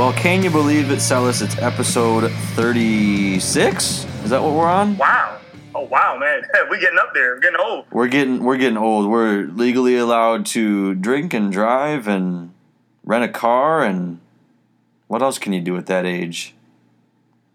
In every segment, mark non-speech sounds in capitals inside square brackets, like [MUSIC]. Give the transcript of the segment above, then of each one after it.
Well, can you believe it, Celis? It's episode 36. Is that what we're on? Wow. Oh wow, man. [LAUGHS] We're getting up there. We're getting old. We're getting we're getting old. We're legally allowed to drink and drive and rent a car and what else can you do at that age?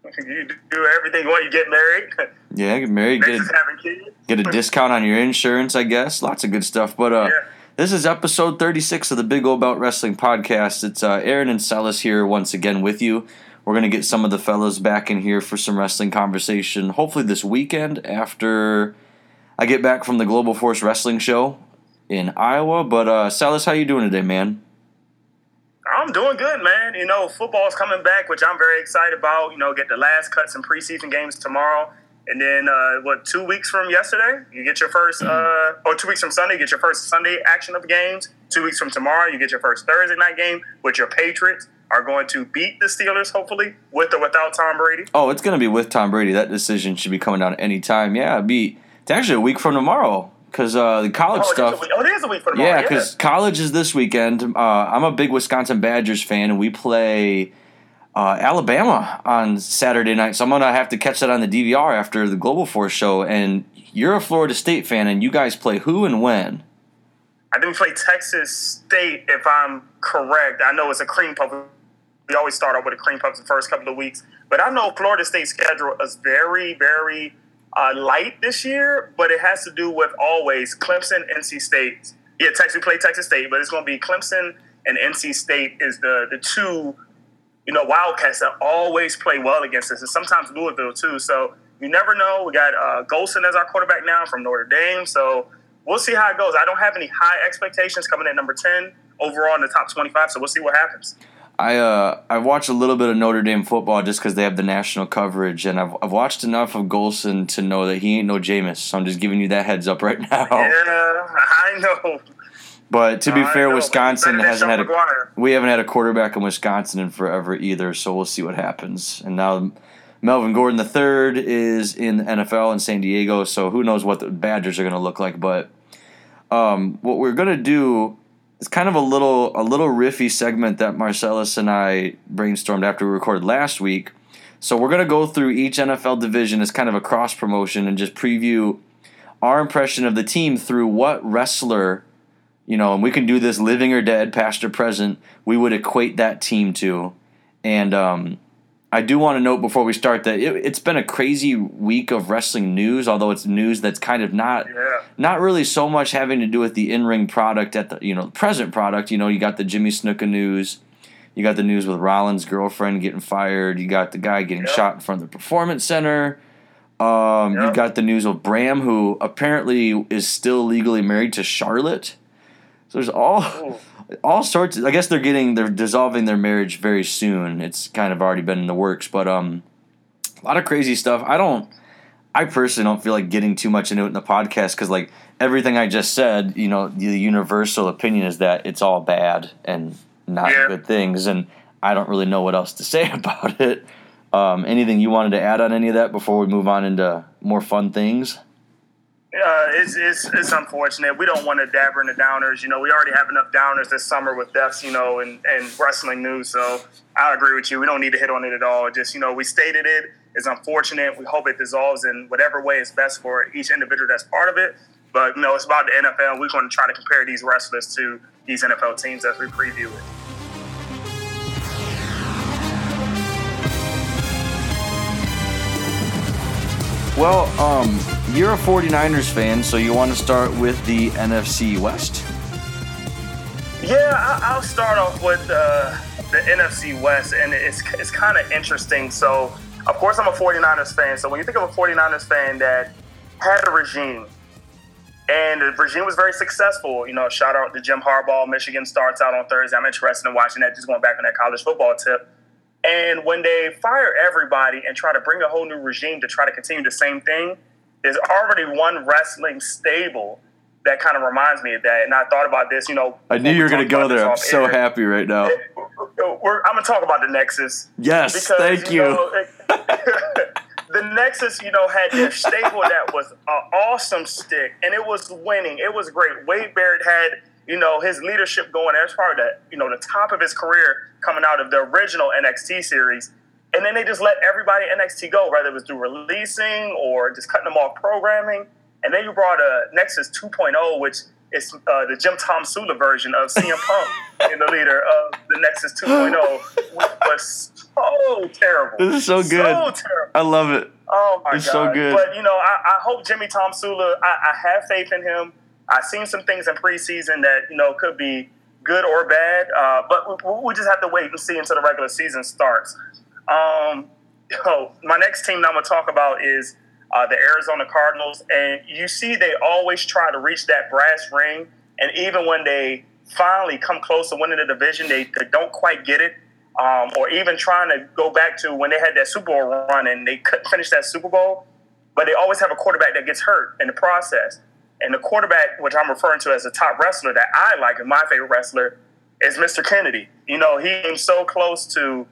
[LAUGHS] You do everything want. You get married. Yeah, get married, get Next a, having kids. get a discount on your insurance, I guess. Lots of good stuff. But uh Yeah. This is episode 36 of the Big O Belt Wrestling Podcast. It's uh, Aaron and Celis here once again with you. We're going to get some of the fellas back in here for some wrestling conversation, hopefully this weekend after I get back from the Global Force Wrestling Show in Iowa. But uh, Celis, how you doing today, man? I'm doing good, man. You know, football's coming back, which I'm very excited about. You know, get the last cuts and preseason games tomorrow. And then, uh, what, two weeks from yesterday, you get your first, uh, or two weeks from Sunday, you get your first Sunday action of games. Two weeks from tomorrow, you get your first Thursday night game, which your Patriots are going to beat the Steelers, hopefully, with or without Tom Brady. Oh, it's going to be with Tom Brady. That decision should be coming down any time. Yeah, it'd be, it's actually a week from tomorrow because uh, the college Oh, stuff. oh, it is a week from tomorrow. Yeah, because college is this weekend. Uh, I'm a big Wisconsin Badgers fan, and we play uh, Alabama on Saturday night. So I'm gonna have to catch that on the DVR after the Global Force show. And you're a Florida State fan, and you guys play who and when? I think we play Texas State, if I'm correct. I know it's a cream puff. We always start off with a cream puff the first couple of weeks. But I know Florida State's schedule is very, very uh, light this year, but it has to do with always Clemson, NC State. Yeah, Texas, we play Texas State, but it's going to be Clemson and NC State is the, the two, you know, Wildcats that always play well against us, and sometimes Louisville too. So you never know. We got uh, Golson as our quarterback now from Notre Dame. So we'll see how it goes. I don't have any high expectations coming in number 10 overall in the top 25, so we'll see what happens. I uh, I watched a little bit of Notre Dame football just because they have the national coverage, and I've, I've watched enough of Golson to know that he ain't no Jameis. So I'm just giving you that heads up right [LAUGHS] now. Yeah, I know. But to be I fair, know, Wisconsin hasn't had a we haven't had a quarterback in Wisconsin in forever either, so we'll see what happens. And now Melvin Gordon III is in the NFL in San Diego, so who knows what the Badgers are going to look like. But um, what we're going to do is kind of a little a little riffy segment that Marcellus and I brainstormed after we recorded last week. So we're going to go through each NFL division as kind of a cross promotion and just preview our impression of the team through what wrestler you know, and we can do this living or dead, past or present, we would equate that team to. And um, I do want to note before we start that it, it's been a crazy week of wrestling news, although it's news that's kind of not Yeah. not really so much having to do with the in-ring product at the you know present product. You know, you got the Jimmy Snuka news, you got the news with Rollins' girlfriend getting fired, you got the guy getting shot in front of the performance center. Um, Yep. You've got the news of Bram, who apparently is still legally married to Charlotte. So there's all Ooh. all sorts. Of, I guess they're getting they're dissolving their marriage very soon. It's kind of already been in the works, but um, a lot of crazy stuff. I don't. I personally don't feel like getting too much into it in the podcast because like everything I just said, you know, the universal opinion is that it's all bad and not Yeah. good things, and I don't really know what else to [LAUGHS] say about it. Um, anything you wanted to add on any of that before we move on into more fun things? Uh, it's, it's, it's unfortunate. We don't want to dabber in the downers. You know, we already have enough downers this summer with deaths, you know, and, and wrestling news. So I agree with you. We don't need to hit on it at all. Just, you know, we stated it. It's unfortunate. We hope it dissolves in whatever way is best for each individual that's part of it. But, you know, it's about the NFL. We're going to try to compare these wrestlers to these NFL teams as we preview it. Well, um, you're a 49ers fan, so you want to start with the NFC West? Yeah, I'll start off with uh, the NFC West, and it's, it's kind of interesting. So, of course, I'm a 49ers fan. So, when you think of a 49ers fan that had a regime, and the regime was very successful, you know, shout out to Jim Harbaugh. Michigan starts out on Thursday. I'm interested in watching that, just going back on that college football tip. And when they fire everybody and try to bring a whole new regime to try to continue the same thing, there's already one wrestling stable that kind of reminds me of that. And I thought about this, you know. I knew you were going to go there. I'm so happy. happy right now. [LAUGHS] We're, I'm going to talk about the Nexus. Yes, thank you. know, [LAUGHS] the Nexus, you know, had their stable that was an awesome stick, and it was winning. It was great. Wade Barrett had you know, his leadership going as part of that, you know, the top of his career coming out of the original NXT series. And then they just let everybody NXT go, whether it was through releasing or just cutting them off programming. And then you brought a Nexus 2.0, which is uh, the Jim Tomsula version of CM [LAUGHS] Punk in the leader of the Nexus [LAUGHS] 2.0, which was so terrible. This is so good. So terrible. I love it. Oh my It's god! so good. But you know, I, I hope Jimmy Tomsula. I, I have faith in him. I've seen some things in preseason that you know could be good or bad. Uh, but we, we just have to wait and see until the regular season starts. Um, so [LAUGHS] my next team that I'm gonna talk about is uh, the Arizona Cardinals, and you see they always try to reach that brass ring, and even when they finally come close to winning the division, they, they don't quite get it. Um, or even trying to go back to when they had that Super Bowl run and they couldn't finish that Super Bowl, but they always have a quarterback that gets hurt in the process. And the quarterback, which I'm referring to as a top wrestler that I like, and my favorite wrestler, is Mr. Kennedy. You know, he came so close to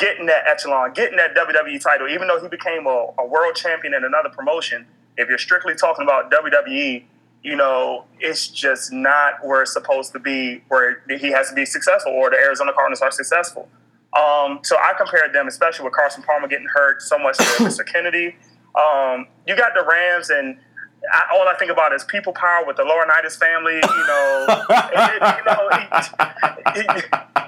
getting that echelon, getting that WWE title, even though he became a, a world champion in another promotion. If you're strictly talking about WWE, you know, it's just not where it's supposed to be, where he has to be successful, or the Arizona Cardinals are successful. Um, so I compared them, especially with Carson Palmer getting hurt so much to [COUGHS] Mr. Kennedy. Um, you got the Rams, and I, all I think about is people power with the Laurinaitis family. You know, you know, he, he,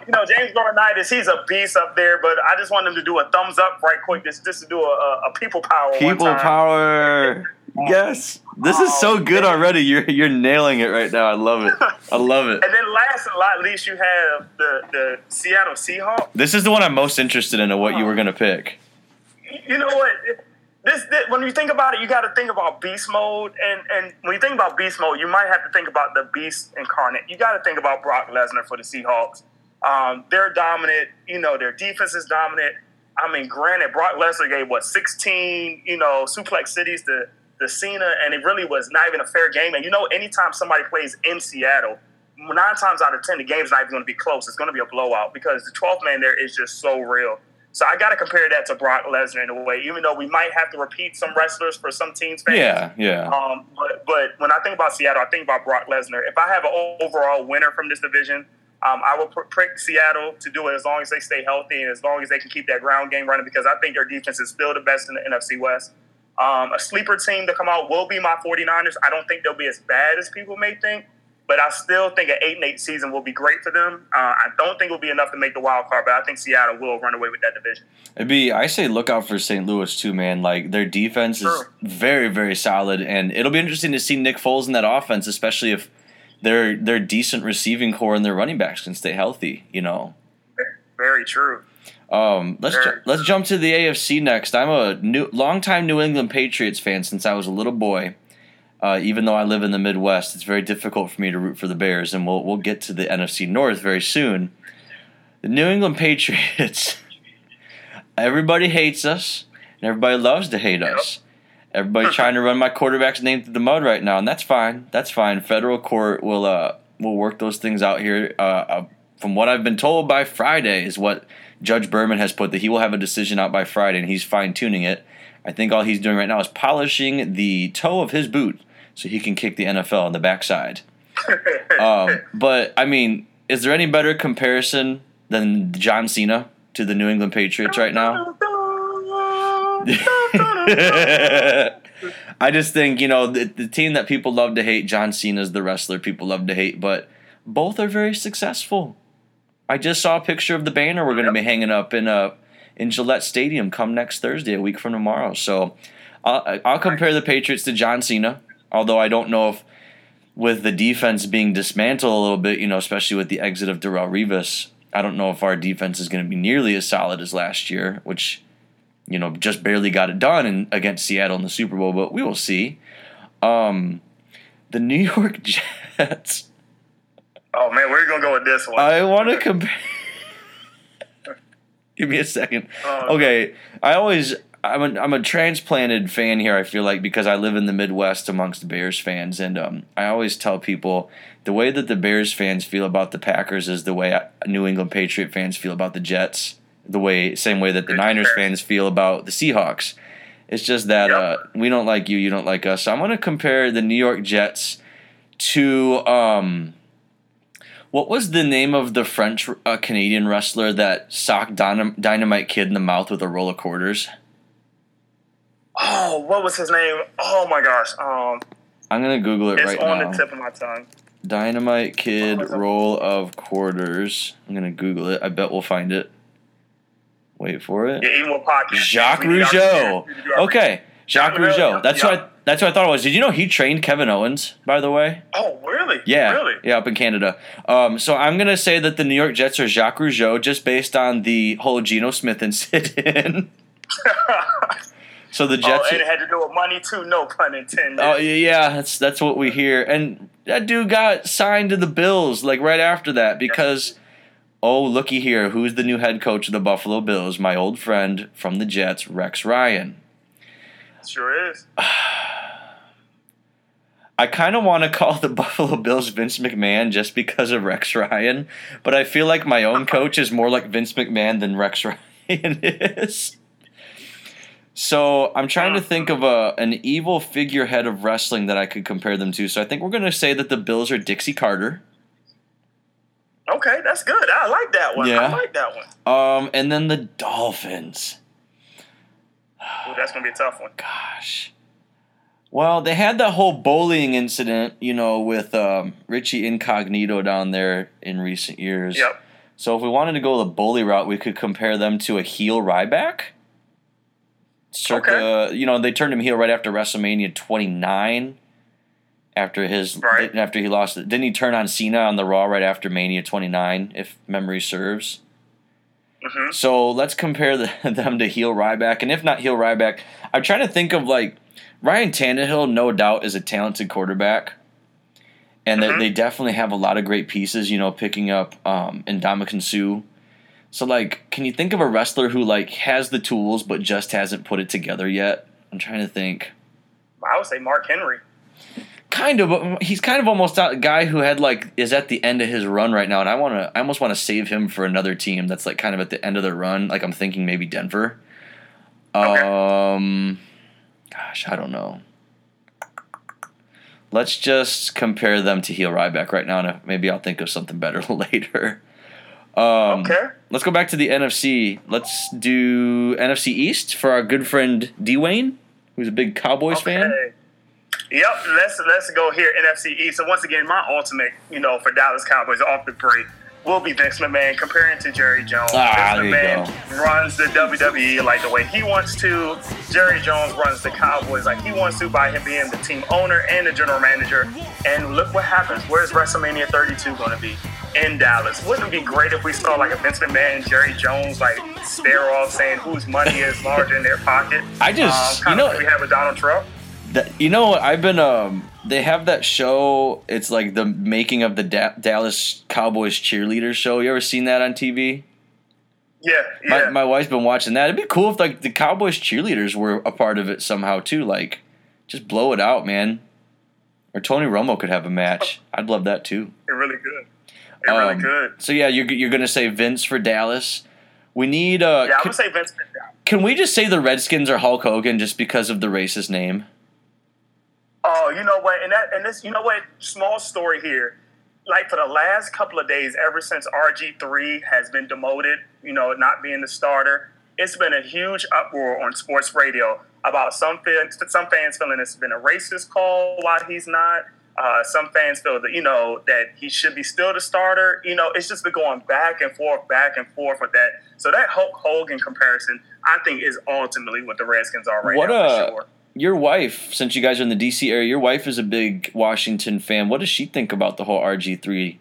you know James Laurinaitis. He's a beast up there, but I just want him to do a thumbs up right quick, just just to do a, a people power. one People power. Yes. This is so Oh, good man. already. You're you're nailing it right now. I love it. I love it. [LAUGHS] And then last and not least, you have the the Seattle Seahawks. This is the one I'm most interested in of what you were gonna pick. you know what? This, this when you think about it, you got to think about beast mode, and and when you think about beast mode, you might have to think about the beast incarnate. You got to think about Brock Lesnar for the Seahawks. Um, they're dominant. You know, their defense is dominant. I mean, granted, Brock Lesnar gave what sixteen, you know, suplex cities to the Cena, and it really was not even a fair game. And you know, anytime somebody plays in Seattle, nine times out of ten, the game's not even going to be close. It's going to be a blowout because the 12th man there is just so real. So I got to compare that to Brock Lesnar in a way, even though we might have to repeat some wrestlers for some teams. Fans. Yeah, yeah. Um, but but when I think about Seattle, I think about Brock Lesnar. If I have an overall winner from this division, um, I will pick Seattle to do it as long as they stay healthy and as long as they can keep that ground game running because I think their defense is still the best in the NFC West. Um, a sleeper team to come out will be my 49ers. I don't think they'll be as bad as people may think, but I still think an 8 and 8 season will be great for them. Uh, I don't think it will be enough to make the wild card, but I think Seattle will run away with that division. It'd be I say look out for St. Louis too, man. Like their defense is Sure. very, very solid, and it'll be interesting to see Nick Foles in that offense, especially if their their decent receiving core and their running backs can stay healthy. You know. Very true. Um, let's ju- let's jump to the AFC next. I'm a new longtime New England Patriots fan since I was a little boy. Uh, even though I live in the Midwest, it's very difficult for me to root for the Bears, and we'll we'll get to the NFC North very soon. The New England Patriots. [LAUGHS] everybody hates us, and everybody loves to hate us. Everybody's trying to run my quarterback's name through the mud right now, and that's fine. That's fine. Federal court will uh will work those things out here. Uh, uh, from what I've been told by Friday is what Judge Berman has put that he will have a decision out by Friday, and he's fine tuning it. I think all he's doing right now is polishing the toe of his boot so he can kick the NFL on the backside. [LAUGHS] Um, but I mean, is there any better comparison than John Cena to the New England Patriots right now? [LAUGHS] I just think you know the, the team that people love to hate. John Cena is the wrestler people love to hate, but both are very successful. I just saw a picture of the banner we're going to be hanging up in uh in Gillette Stadium come next Thursday, a week from tomorrow. So I'll, I'll compare the Patriots to John Cena, although I don't know if with the defense being dismantled a little bit, you know, especially with the exit of Darrelle Revis, I don't know if our defense is going to be nearly as solid as last year, which you know just barely got it done in, against Seattle in the Super Bowl, but we will see. Um, the New [LAUGHS] York Jets. Oh man, we're gonna go with this one. I want to compare. [LAUGHS] Give me a second. Oh, Okay, I always I'm a, I'm a transplanted fan here. I feel like because I live in the Midwest amongst Bears fans, and um, I always tell people the way that the Bears fans feel about the Packers is the way New England Patriot fans feel about the Jets. The way same way that the Niners fans feel about the Seahawks. It's just that Yep. uh, we don't like you, you don't like us. So I'm going to compare the New York Jets to um, What was the name of the French uh, Canadian wrestler that socked Dynam- Dynamite Kid in the mouth with a roll of quarters? Oh, what was his name? Oh my gosh. Um, I'm gonna Google it it's right on the tip of my tongue. Dynamite Kid roll of quarters. I'm gonna Google it. I bet we'll find it. Wait for it. Yeah, even with. Jacques we do our Rougeau. research, we do our Okay, Jacques Rougeau. That's yeah. what I, that's what I thought it was. Did you know he trained Kevin Owens? By the way. Oh, really? Yeah, Really? yeah, up in Canada. Um, so I'm gonna say that the New York Jets are Jacques Rougeau, just based on the whole Geno Smith incident. [LAUGHS] so the oh, Jets. and it had to do with money too. No pun intended. Oh yeah, yeah, that's that's what we hear. And that dude got signed to the Bills like right after that because oh looky here, who's the new head coach of the Buffalo Bills? My old friend from the Jets, Rex Ryan. Sure is. I kind of want to call the [LAUGHS] Buffalo Bills Vince McMahon just because of Rex Ryan, but I feel like my own coach is more like Vince McMahon than Rex [LAUGHS] Ryan is. So I'm trying to think of a an evil figurehead of wrestling that I could compare them to. So I think we're going to say that the Bills are Dixie Carter, Okay, that's good. I like that one. Yeah. I like that one. um, and then the Dolphins. Ooh, that's gonna be a tough one. Gosh. Well, they had that whole bullying incident, you know, with um, Richie Incognito down there in recent years. Yep. So if we wanted to go the bully route, we could compare them to a heel Ryback. Circa, you know, they turned him heel right after WrestleMania 29. After his, Right. after he lost it, didn't he turn on Cena on the Raw right after Mania 29, if memory serves? hmm So let's compare the, [LAUGHS] them to heel Ryback, and if not heel Ryback, I'm trying to think of like Ryan Tannehill. No doubt is a talented quarterback, and Mhm. they, they definitely have a lot of great pieces. You know, picking up um, Ndamukong Suh. So like, can you think of a wrestler who like has the tools but just hasn't put it together yet? I'm trying to think. I would say Mark Henry. Kind of, but he's kind of almost a guy who had like is at the end of his run right now, and I want to, I almost want to save him for another team that's like kind of at the end of their run. Like I'm thinking maybe Denver. Okay. Um, gosh, I don't know. Let's just compare them to heel Ryback right now, and maybe I'll think of something better [LAUGHS] later. Um, Okay. Let's go back to the NFC. Let's do NFC East for our good friend Dwayne, who's a big Cowboys fan. Okay. Yep, let's let's go here NFC East. So once again, my ultimate, you know, for Dallas Cowboys off the break will be Vince McMahon comparing to Jerry Jones. Ah, Vince there you McMahon runs the WWE like the way he wants to. Jerry Jones runs the Cowboys like he wants to by him being the team owner and the general manager. And look what happens. Where's WrestleMania 32 going to be? In Dallas. Wouldn't it be great if we saw like a Vince McMahon and Jerry Jones like stare off saying whose money is larger in their pocket? I just- um, you know- like we have with Donald Trump. That, you know what? I've been um. They have that show. It's like the making of the da- Dallas Cowboys cheerleaders show. You ever seen that on TV? Yeah, yeah. My my wife's been watching that. It'd be cool if like the Cowboys cheerleaders were a part of it somehow too. Like, just blow it out, man. Or Tony Romo could have a match. I'd love that too. They're really good. They're Um, really good. So yeah, you're you're gonna say Vince for Dallas. We need uh. Yeah, I can, would say Vince McMahon. can we just say the Redskins are Hulk Hogan just because of the racist name? Oh, you know what? And that and this, you know what? Small story here. Like for the last couple of days, ever since RG three has been demoted, you know, not being the starter, it's been a huge uproar on sports radio about some fans, some fans feeling it's been a racist call while he's not. Uh, some fans feel that you know that he should be still the starter. You know, it's just been going back and forth, back and forth with that. So that Hulk Hogan comparison, I think, is ultimately what the Redskins are right What now a- for sure. Your wife, since you guys are in the DC area, your wife is a big Washington fan. What does she think about the whole RG3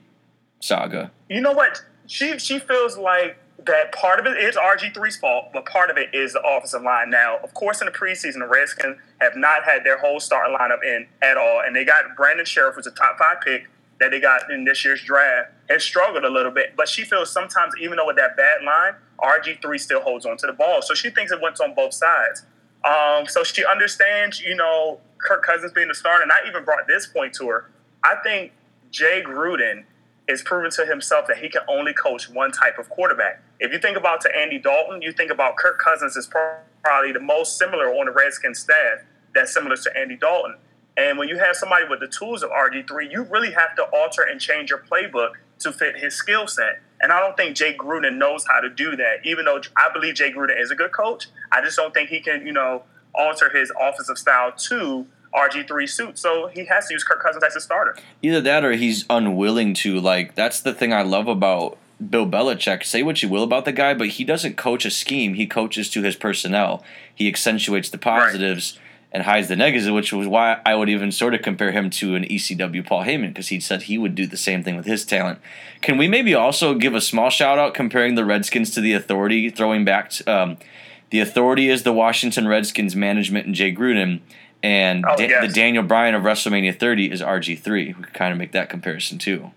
saga? you know what? She she feels like that part of it is RG3's fault, but part of it is the offensive line. Now, of course, in the preseason, the Redskins have not had their whole starting lineup in at all, and they got Brandon Scherff, who's a top five pick that they got in this year's draft, has struggled a little bit. But she feels sometimes, even though with that bad line, RG3 still holds on to the ball. So she thinks it went on both sides. Um, so she understands, you know, Kirk Cousins being the starter, and I even brought this point to her. I think Jay Gruden is proven to himself that he can only coach one type of quarterback. If you think about to Andy Dalton, you think about Kirk Cousins is probably the most similar on the Redskins staff that's similar to Andy Dalton. And when you have somebody with the tools of RG3, you really have to alter and change your playbook to fit his skill set. And I don't think Jay Gruden knows how to do that. Even though I believe Jay Gruden is a good coach, I just don't think he can, you know, alter his offensive style to RG3 suit. So he has to use Kirk Cousins as a starter. Either that or he's unwilling to. Like, that's the thing I love about Bill Belichick. Say what you will about the guy, but he doesn't coach a scheme. He coaches to his personnel. He accentuates the positives. Right and hides the negatives, which was why I would even sort of compare him to an ECW Paul Heyman because he said he would do the same thing with his talent. Can we maybe also give a small shout out comparing the Redskins to the Authority, throwing back to, um, the Authority is the Washington Redskins management and Jay Gruden, and oh, da- yes. the Daniel Bryan of WrestleMania 30 is RG3. We could kind of make that comparison too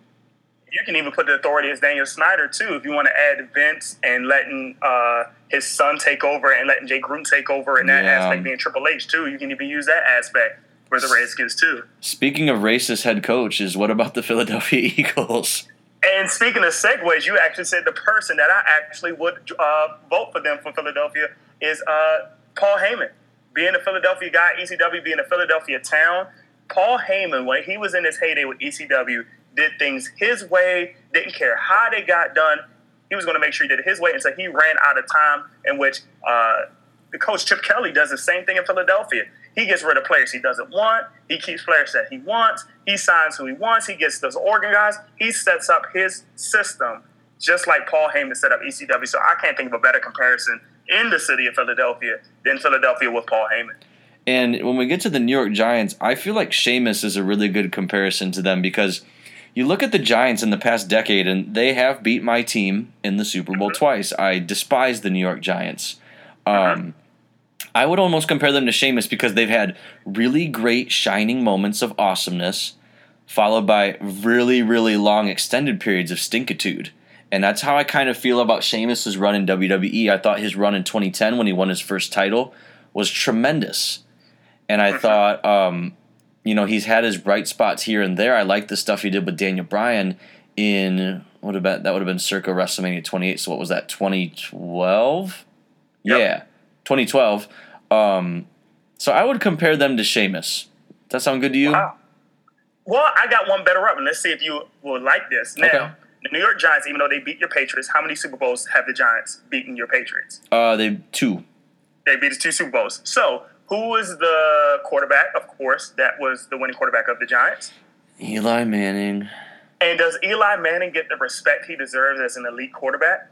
you can even put the authority as Daniel Snyder too, if you want to add Vince and letting uh, his son take over and letting Jay Gruden take over and that yeah. aspect being Triple H too. You can even use that aspect for the Redskins too. Speaking of racist head coaches, what about the Philadelphia [LAUGHS] Eagles? And speaking of segues, you actually said the person that I actually would uh, vote for them for Philadelphia is uh, Paul Heyman. Being a Philadelphia guy, ECW being a Philadelphia town, Paul Heyman, when he was in his heyday with ECW, did things his way, didn't care how they got done. He was going to make sure he did it his way until he ran out of time, in which uh, the coach Chip Kelly does the same thing in Philadelphia. He gets rid of players he doesn't want. He keeps players that he wants. He signs who he wants. He gets those Oregon guys. He sets up his system just like Paul Heyman set up ECW. So I can't think of a better comparison in the city of Philadelphia than Philadelphia with Paul Heyman. And when we get to the New York Giants, I feel like Sheamus is a really good comparison to them because – you look at the Giants in the past decade, and they have beat my team in the Super Bowl twice. I despise the New York Giants. Um, I would almost compare them to Sheamus because they've had really great shining moments of awesomeness, followed by really, really long extended periods of stinkitude. And that's how I kind of feel about Sheamus's run in WWE. I thought his run in 2010 when he won his first title was tremendous. And I thought um, you know, he's had his bright spots here and there. I like the stuff he did with Daniel Bryan in what about that would have been circa WrestleMania 28. So what was that? 2012? Yep. Yeah, 2012. Um, so I would compare them to Sheamus. Does that sound good to you? Wow. Well, I got one better up, and let's see if you will like this. Now, okay. The New York Giants, even though they beat your Patriots, how many Super Bowls have the Giants beaten your Patriots? Uh, they two. They beat us two Super Bowls. So who was the quarterback? Of course, that was the winning quarterback of the Giants. Eli Manning. And does Eli Manning get the respect he deserves as an elite quarterback?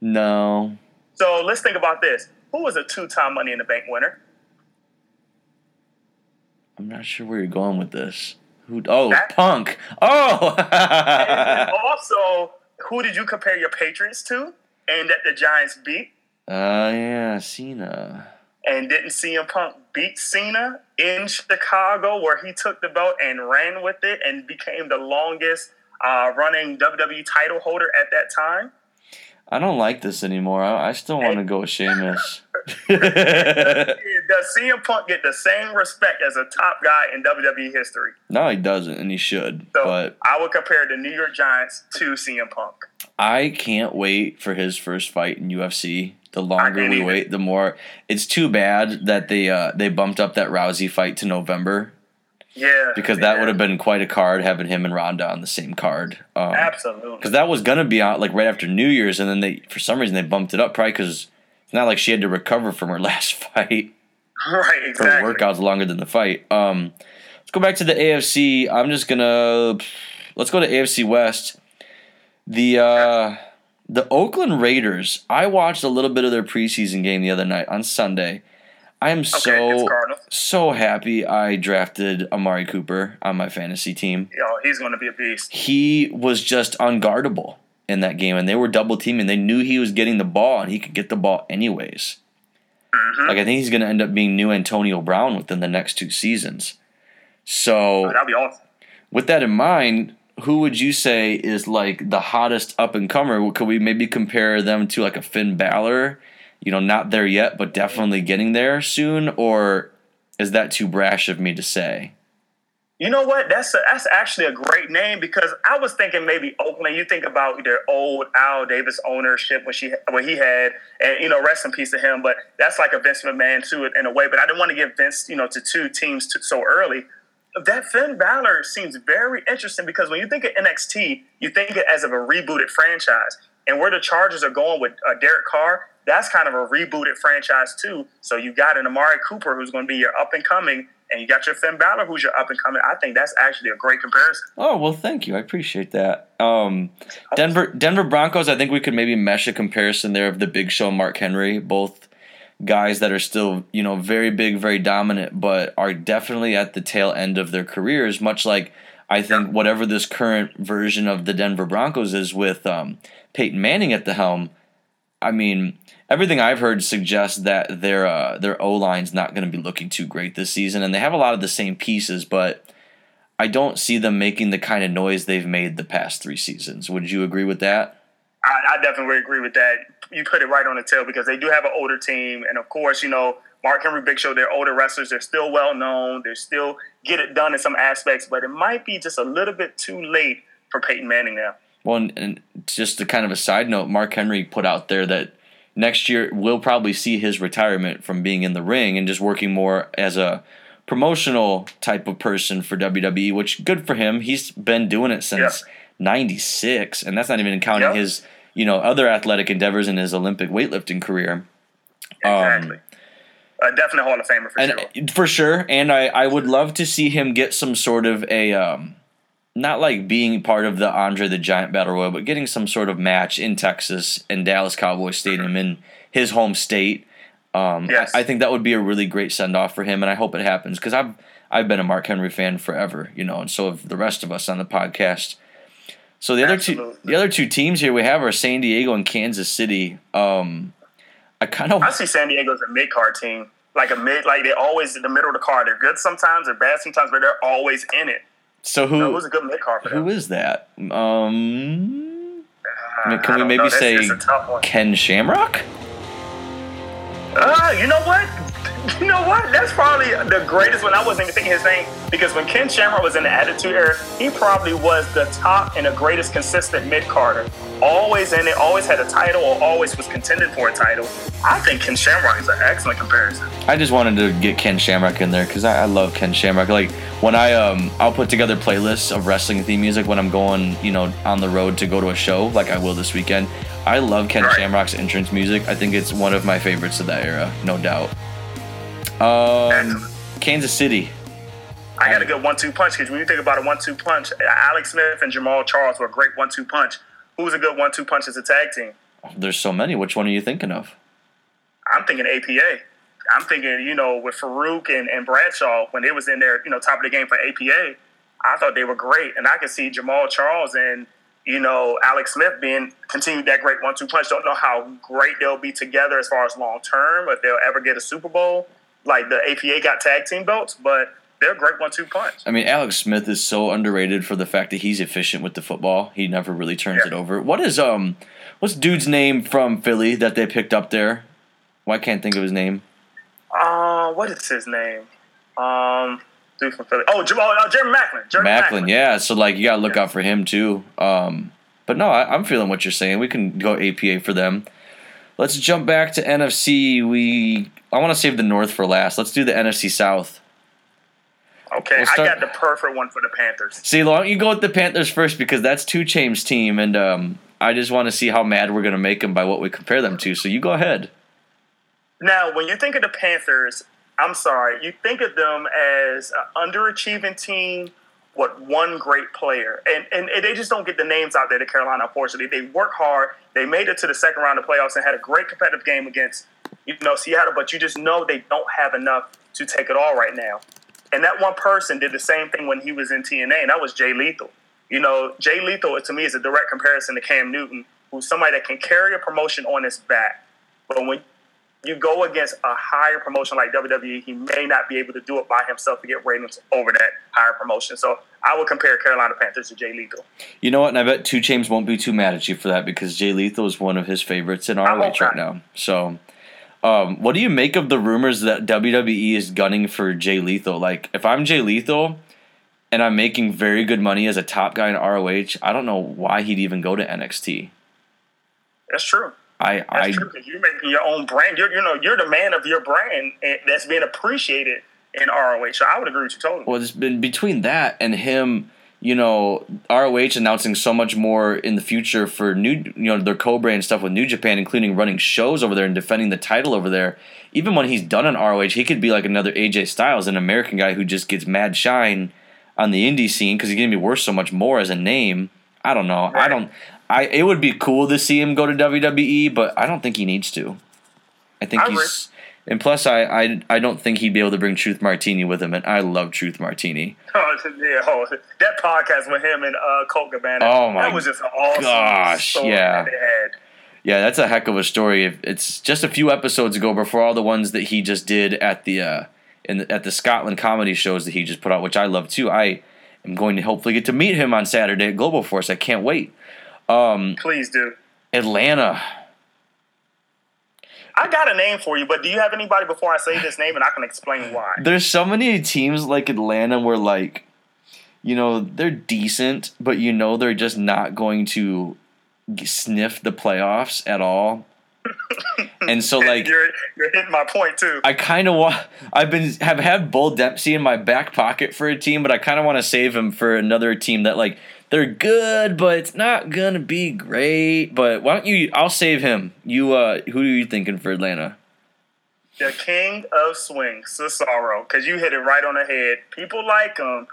No. So let's think about this. Who was a two-time Money in the Bank winner? I'm not sure where you're going with this. Who? Oh, that, Punk. Oh. [LAUGHS] also, who did you compare your Patriots to, and that the Giants beat? Uh, yeah, Cena and didn't CM Punk beat Cena in Chicago, where he took the belt and ran with it and became the longest uh, running WWE title holder at that time? I don't like this anymore. I, I still want to go with Sheamus. [LAUGHS] [LAUGHS] Does CM Punk get the same respect as a top guy in WWE history? No, he doesn't, and he should. So but I would compare the New York Giants to CM Punk. I can't wait for his first fight in UFC. The longer we wait, the more. It's too bad that they uh, they bumped up that Rousey fight to November. Yeah, because that yeah. would have been quite a card having him and Ronda on the same card. Um, Absolutely, because that was gonna be out like right after New Year's, and then they for some reason they bumped it up, probably because it's not like she had to recover from her [LAUGHS] last fight. [LAUGHS] Right, exactly. Workouts longer than the fight. Um, let's go back to the AFC. I'm just gonna let's go to AFC West. The uh, the Oakland Raiders, I watched a little bit of their preseason game the other night on Sunday. I am okay, so so happy I drafted Amari Cooper on my fantasy team. Yeah, he's going to be a beast. He was just unguardable in that game, and they were double teaming. They knew he was getting the ball, and he could get the ball anyways. Mm-hmm. Like I think he's going to end up being new Antonio Brown within the next two seasons. So oh, that'd be awesome. With that in mind, who would you say is like the hottest up and comer? Could we maybe compare them to like a Finn Balor? You know, not there yet, but definitely getting there soon. Or is that too brash of me to say? You know what? That's a, that's actually a great name because I was thinking maybe Oakland. You think about their old Al Davis ownership when she when he had, and you know, rest in peace to him. But that's like a Vince McMahon it in a way. But I didn't want to give Vince, you know, to two teams so early. that Finn Balor seems very interesting because when you think of NXT, you think it as of a rebooted franchise. And where the Chargers are going with uh, Derek Carr, that's kind of a rebooted franchise too. So you got an Amari Cooper who's going to be your up and coming, and you got your Finn Balor who's your up and coming. I think that's actually a great comparison. Oh well, thank you. I appreciate that. Um, Denver Denver Broncos. I think we could maybe mesh a comparison there of the Big Show, Mark Henry, both guys that are still you know very big, very dominant, but are definitely at the tail end of their careers. Much like I think whatever this current version of the Denver Broncos is with um, Peyton Manning at the helm. I mean, everything I've heard suggests that their uh, their O line's not going to be looking too great this season, and they have a lot of the same pieces, but I don't see them making the kind of noise they've made the past three seasons. Would you agree with that? I, I definitely agree with that. You put it right on the tail because they do have an older team, and of course, you know Mark Henry, Big Show, they're older wrestlers. They're still well known. They still get it done in some aspects, but it might be just a little bit too late for Peyton Manning now. Well, and, and just a kind of a side note, Mark Henry put out there that next year we'll probably see his retirement from being in the ring and just working more as a promotional type of person for WWE, which good for him. He's been doing it since yeah. 96 and that's not even counting his, you know, other athletic endeavors in his Olympic weightlifting career. Exactly. Um, uh, definite Hall of Famer for and, sure. For sure, and I, I would love to see him get some sort of a um, not like being part of the Andre the Giant Battle Royal, but getting some sort of match in Texas in Dallas Cowboy Stadium in his home state. Um, yes. I, I, think that would be a really great send off for him, and I hope it happens because I've I've been a Mark Henry fan forever, you know, and so have the rest of us on the podcast. So the other two the other two teams here we have are San Diego and Kansas City. Um, I kind of I see San Diego as a mid card team, like a mid, like they're always in the middle of the card. They're good sometimes, they're bad sometimes, but they're always in it. So who? No, was a good mid card. Who is that? Um, uh, can we maybe say Ken Shamrock? Uh, you know what? [LAUGHS] You know what? That's probably the greatest one. I wasn't even thinking his name because when Ken Shamrock was in the Attitude Era, he probably was the top and the greatest consistent mid carder. Always in it, always had a title, or always was contending for a title. I think Ken Shamrock is an excellent comparison. I just wanted to get Ken Shamrock in there because I, I, love Ken Shamrock. Like when I um I'll put together playlists of wrestling theme music when I'm going you know on the road to go to a show like I will this weekend. I love Ken right. Shamrock's entrance music. I think it's one of my favorites of that era, no doubt. Um, Kansas City. I got a good one-two punch because when you think about a one-two punch, Alex Smith and Jamaal Charles were a great one-two punch. Who's a good one-two punch as a tag team? There's so many. Which one are you thinking of? I'm thinking APA. I'm thinking, you know, with Faarooq and, and Bradshaw when they was in there, you know, top of the game for APA. I thought they were great, and I could see Jamaal Charles and you know Alex Smith being continued that great one-two punch. Don't know how great they'll be together as far as long term, if they'll ever get a Super Bowl like the APA got tag team belts, but they're a great one-two punch. I mean, Alex Smith is so underrated for the fact that he's efficient with the football. He never really turns yeah. it over. What is um, what's dude's name from Philly that they picked up there? Why well, can't think of his name? Uh, what is his name? Um, dude from Philly. Oh, Jamal, uh, Jeremy Maclin. Jeremy Maclin, Maclin, yeah. So like, you gotta look yeah. out for him too. Um, but no, I, I'm feeling what you're saying. We can go APA for them. Let's jump back to NFC. We I want to save the North for last. Let's do the NFC South. Okay, we'll start, I got the perfect one for the Panthers. See, why don't you go with the Panthers first because that's 2 Chainz's team, and um, I just want to see how mad we're going to make them by what we compare them to. So you go ahead. Now, when you think of the Panthers, I'm sorry, you think of them as an underachieving team what one great player. And, and, and they just don't get the names out there to Carolina, unfortunately. They work hard. They made it to the second round of playoffs and had a great competitive game against, you know, Seattle, but you just know they don't have enough to take it all right now. And that one person did the same thing when he was in TNA, and that was Jay Lethal. You know, Jay Lethal to me is a direct comparison to Cam Newton, who's somebody that can carry a promotion on his back. But when you go against a higher promotion like WWE, he may not be able to do it by himself to get ratings over that higher promotion. So I would compare Carolina Panthers to Jay Lethal. You know what? And I bet 2 Chainz won't be too mad at you for that because Jay Lethal is one of his favorites in ROH right now. So, um, what do you make of the rumors that WWE is gunning for Jay Lethal? Like, if I'm Jay Lethal and I'm making very good money as a top guy in ROH, I don't know why he'd even go to NXT. That's true. I, that's I, you're making your own brand. You're, you know, you're the man of your brand, and that's being appreciated in ROH. So I would agree with you totally. Well, it's been between that and him, you know, ROH announcing so much more in the future for new, you know, their co-brand stuff with New Japan, including running shows over there and defending the title over there. Even when he's done on ROH, he could be like another AJ Styles, an American guy who just gets mad shine on the indie scene because he's gonna be worth so much more as a name. I don't know. Right. I don't. I it would be cool to see him go to WWE, but I don't think he needs to. I think I agree. he's. And plus, I, I I don't think he'd be able to bring Truth Martini with him, and I love Truth Martini. Oh, yeah, oh, that podcast with him and uh, Colt Cabana. Oh, my that was just awesome gosh, yeah. that. Yeah, that's a heck of a story. It's just a few episodes ago before all the ones that he just did at the uh, in the, at the Scotland comedy shows that he just put out, which I love too. I am going to hopefully get to meet him on Saturday at Global Force. I can't wait. Um, Please do. Atlanta. I got a name for you, but do you have anybody before I say this name and I can explain why? There's so many teams like Atlanta where like, you know, they're decent, but you know they're just not going to sniff the playoffs at all. [LAUGHS] and so like you're you're hitting my point too. I kind of want. I've been have had Bull Dempsey in my back pocket for a team, but I kind of want to save him for another team that like they're good, but it's not gonna be great. But why don't you? I'll save him. You, uh, who are you thinking for Atlanta? the king of swing, Cesaro, because you hit it right on the head. People like him,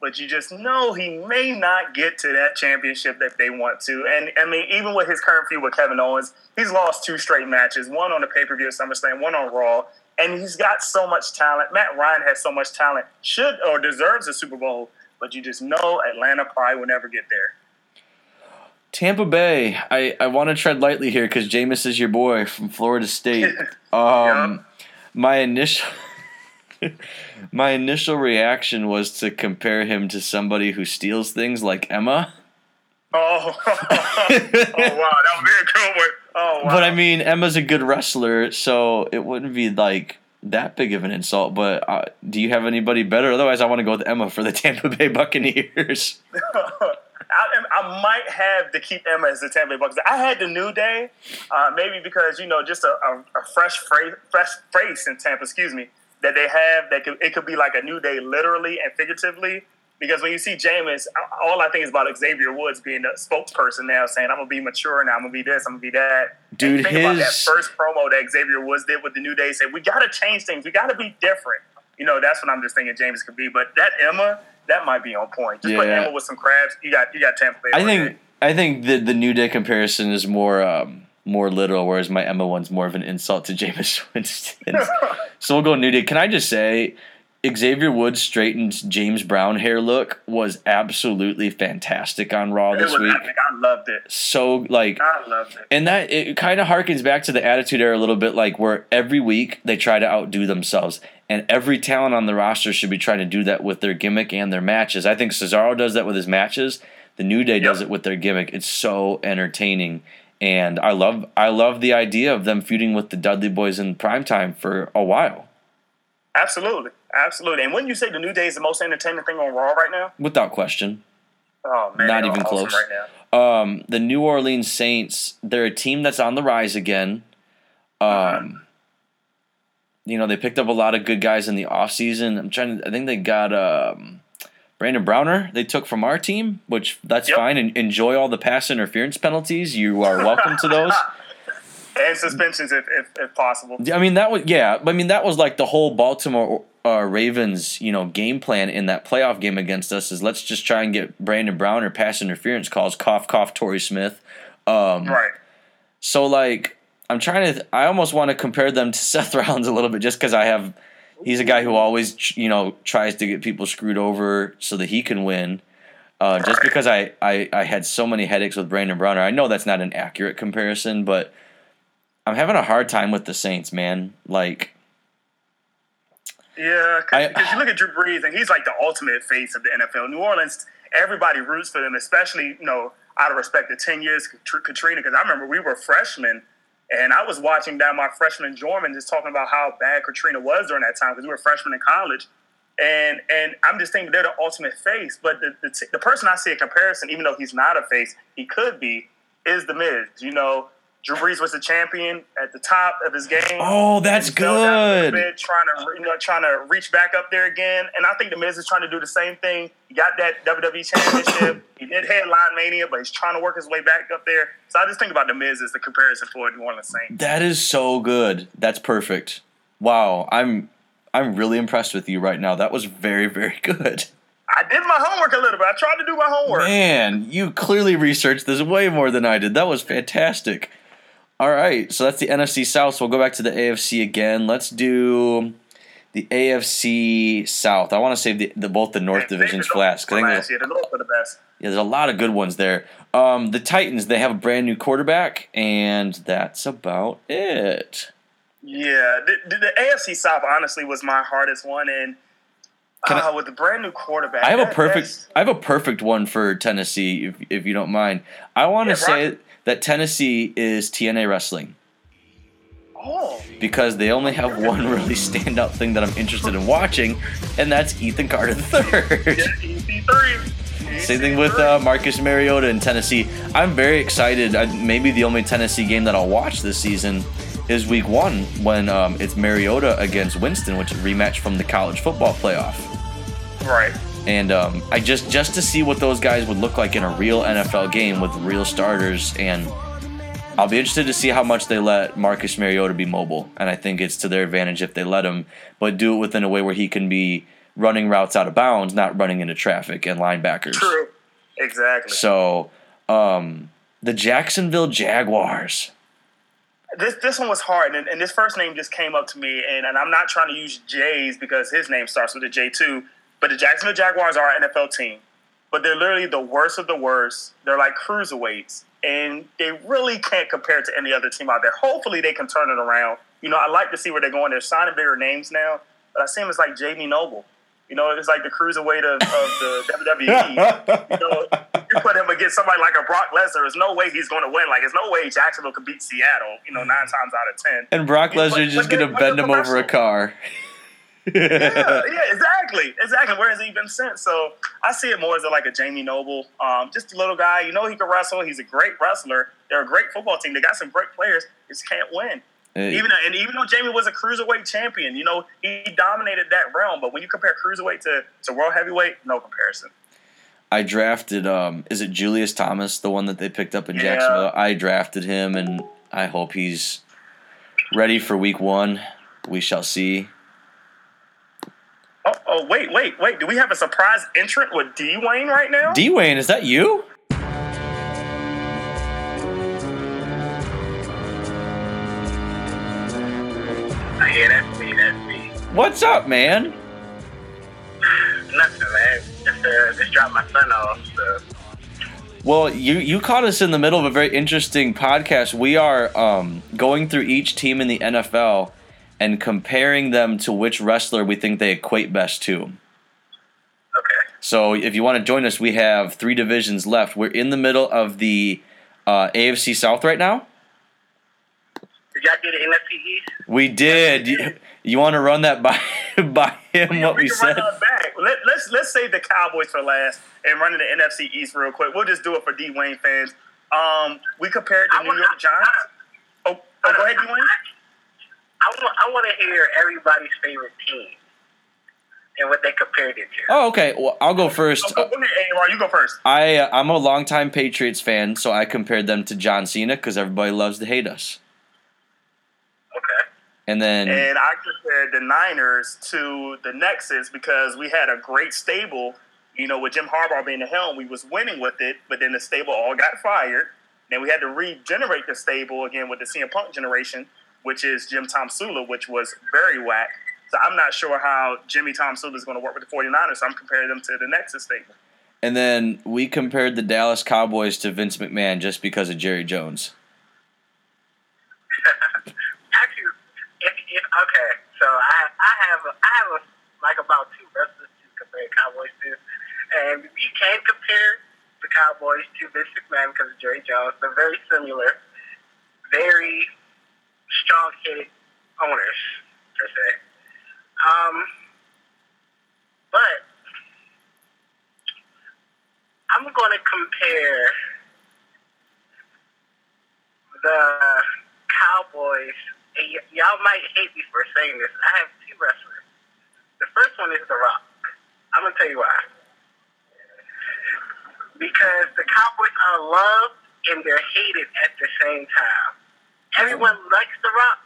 but you just know he may not get to that championship that they want to. And I mean, even with his current feud with Kevin Owens, he's lost two straight matches, one on the pay per view at SummerSlam, one on Raw. And he's got so much talent. Matt Ryan has so much talent, should or deserves a Super Bowl, but you just know Atlanta probably will never get there. Tampa Bay. I I want to tread lightly here because Jameis is your boy from Florida State. [LAUGHS] Um, my initial. [LAUGHS] My initial reaction was to compare him to somebody who steals things like Emma. Oh, [LAUGHS] oh wow, that would be a good one. Oh, wow. But I mean, Emma's a good wrestler, so it wouldn't be like that big of an insult. But uh, do you have anybody better? Otherwise, I want to go with Emma for the [LAUGHS] Tampa Bay Buccaneers. [LAUGHS] I, I might have to keep Emma as the Tampa Bay Bucks. I had the New Day, uh, maybe because you know just a, a, a fresh fra- fresh face in Tampa. Excuse me, that they have that could, it could be like a New Day literally and figuratively. Because when you see Jameis, all I think is about Xavier Woods being the spokesperson now, saying I'm gonna be mature now, I'm gonna be this, I'm gonna be that. Dude, think about that his- first promo that Xavier Woods did with the New Day, said we gotta change things, we gotta be different. You know, that's what I'm just thinking James could be. But that Emma, that might be on point. Just put Emma with some crabs. You got you got Tampa Bay. I think there. I think the the New Day comparison is more um, more literal, whereas my Emma one's more of an insult to Jameis [LAUGHS] Winston. [LAUGHS] so we'll go New Day. Can I just say, Xavier Woods straightened James Brown hair look was absolutely fantastic on Raw It this was week. epic. I loved it. So like I loved it. And that it kind of harkens back to the attitude era a little bit, like where every week they try to outdo themselves, and every talent on the roster should be trying to do that with their gimmick and their matches. I think Cesaro does that with his matches. The New Day does it with their gimmick. It's so entertaining, and I love I love the idea of them feuding with the Dudley Boys in primetime for a while, Absolutely, absolutely. And when you say the New Day is the most entertaining thing on Raw right now, without question. oh man, Not even awesome close. right now. Um, the New Orleans Saints, they're a team that's on the rise again. Um, you know, they picked up a lot of good guys in the offseason. I'm trying to, I think they got um, Brandon Browner they took from our team, which that's Yep. fine. And enjoy all the pass interference penalties. You are [LAUGHS] welcome to those. And suspensions if, if, if possible. I mean, that was, yeah, I mean, that was like the whole Baltimore uh, Ravens, you know, game plan in that playoff game against us is let's just try and get Brandon Browner pass interference calls, cough, cough, Torrey Smith. Um, Right. So like I'm trying to I almost want to compare them to [LAUGHS] Seth Rollins a little bit just cuz I have he's a guy who always you know tries to get people screwed over so that he can win. Uh, just because I, I, I had so many headaches with Brandon Browner. I know that's not an accurate comparison, but I'm having a hard time with the Saints, man. Like Yeah, because you look at Drew Brees and he's like the ultimate face of the NFL. New Orleans, everybody roots for them, especially you know out of respect to ten years Katrina. Because I remember we were freshmen, and I was watching down my freshman Jordan just talking about how bad Katrina was during that time because we were freshmen in college. And and I'm just thinking they're the ultimate face. But the, the, t- the person I see a comparison, even though he's not a face, he could be, is the Miz. You know, Drew Brees was the champion at the top of his game. Oh, that's He fell down a little good. bit, trying to you know trying to reach back up there again, and I think the Miz is trying to do the same thing. He got that WWE championship. [COUGHS] he did headline Mania, but he's trying to work his way back up there. So I just think about the Miz as the comparison for New Orleans Saints. That is so good. That's perfect. Wow, I'm I'm really impressed with you right now. That was very very [LAUGHS] good. I did my homework a little bit. I tried to do my homework. Man, you clearly researched this way more than I did. That was fantastic. All right, so that's the NFC South. So we'll go back to the AFC again. Let's do the AFC South. I want to save the, the both the North And divisions for last. 'cause I think last there's, year, the North the best. yeah, there's a lot of good ones there. Um, the Titans, they have a brand new quarterback, and that's about it. Yeah, the, the, AFC South honestly was my hardest one, and Can I- uh, with the brand new quarterback, I have a perfect. I have a perfect one for Tennessee, if if you don't mind. I want to Yeah, say rock that Tennessee is TNA wrestling Oh, because they only have [LAUGHS] one really standout thing that I'm interested in watching, and that's Ethan Carter III. yeah, Same thing with uh, Marcus Mariota in Tennessee. I'm very excited. I, maybe the only Tennessee game that I'll watch this season is Week One when um, it's Mariota against Winston, which is a rematch from the college football playoff. right. And um, I just just to see what those guys would look like in a real NFL game with real starters, and I'll be interested to see how much they let Marcus Mariota be mobile, and I think it's to their advantage if they let him, but do it within a way where he can be running routes out of bounds, not running into traffic and linebackers. True. Exactly. So, um, the Jacksonville Jaguars. this this one was hard, and, and this first name just came up to me, and, and I'm not trying to use J's because his name starts with a J too. But the Jacksonville Jaguars are an NFL team, but they're literally the worst of the worst. They're like cruiserweights, and they really can't compare to any other team out there. Hopefully, they can turn it around. You know, I like to see where they're going. They're signing bigger names now, but I see them as like Jamie Noble. You know, it's like the cruiserweight of, of the [LAUGHS] WWE. you know, you put him against somebody like a Brock Lesnar, there's no way he's going to win. Like, there's no way Jacksonville could beat Seattle. You know, nine mm-hmm. times out of ten. And Brock Yeah, Lesnar but- just gonna bend him over a car. Yeah, [LAUGHS] yeah, exactly, exactly. Where has he been since? So I see it more as like a Jamie Noble, um, just a little guy. You know, he can wrestle. He's a great wrestler. They're a great football team. They got some great players. Just can't win. Hey. Even and even though Jamie was a cruiserweight champion, you know, he dominated that realm. But when you compare cruiserweight to, to world heavyweight, no comparison. I drafted um is it Julius Thomas, the one that they picked up in Yeah. Jacksonville? I drafted him and I hope he's ready for week one. We shall see. Oh, oh, wait, wait, wait. Do we have a surprise entrant with D Wayne right now? D Wayne, is that you? Yeah, that's me. That's me. What's up, man? Nothing, man. Just uh, just dropped my son off. So Well, you you caught us in the middle of a very interesting podcast. We are um, going through each team in the NFL and comparing them to which wrestler we think they equate best to. okay. So if you want to join us, we have three divisions left. We're in the middle of the uh, AFC South right now. Did y'all get an NFC East? We did. You, you want to run that by [LAUGHS] by him? What we can said? run that back. Let, let's let's save the Cowboys for last and run to the NFC East real quick. We'll just do it for D Wayne fans. Um, we compared the New York Giants. Oh, oh go ahead, D Wayne. I want I want to hear everybody's favorite team and what they compared it to. Oh, okay. Well, I'll go first. Oh, go. You go first. I uh, I'm a longtime Patriots fan, so I compared them to John Cena because everybody loves to hate us. Okay. And then And I compared the Niners to the Nexus because we had a great stable. You know, with Jim Harbaugh being the helm, we was winning with it, but then the stable all got fired. Then we had to regenerate the stable again with the CM Punk generation, which is Jim Tomsula, which was very whack. So I'm not sure how Jimmy Tomsula is going to work with the 49ers. So I'm comparing them to the Nexus stable. and then we compared the Dallas Cowboys to Vince McMahon just because of Jerry Jones. [LAUGHS] Actually, if, if okay, so I I have a, I have a, like about two wrestlers to compare Cowboys to, and you can compare the Cowboys to Vince McMahon because of Jerry Jones. They're very similar, very strong-headed owners per se. Um, but I'm going to compare the Cowboys, y- y'all might hate me for saying this. I have two wrestlers. The first one is The Rock. I'm gonna tell you why. Because the Cowboys are loved and they're hated at the same time. Everyone likes The Rock,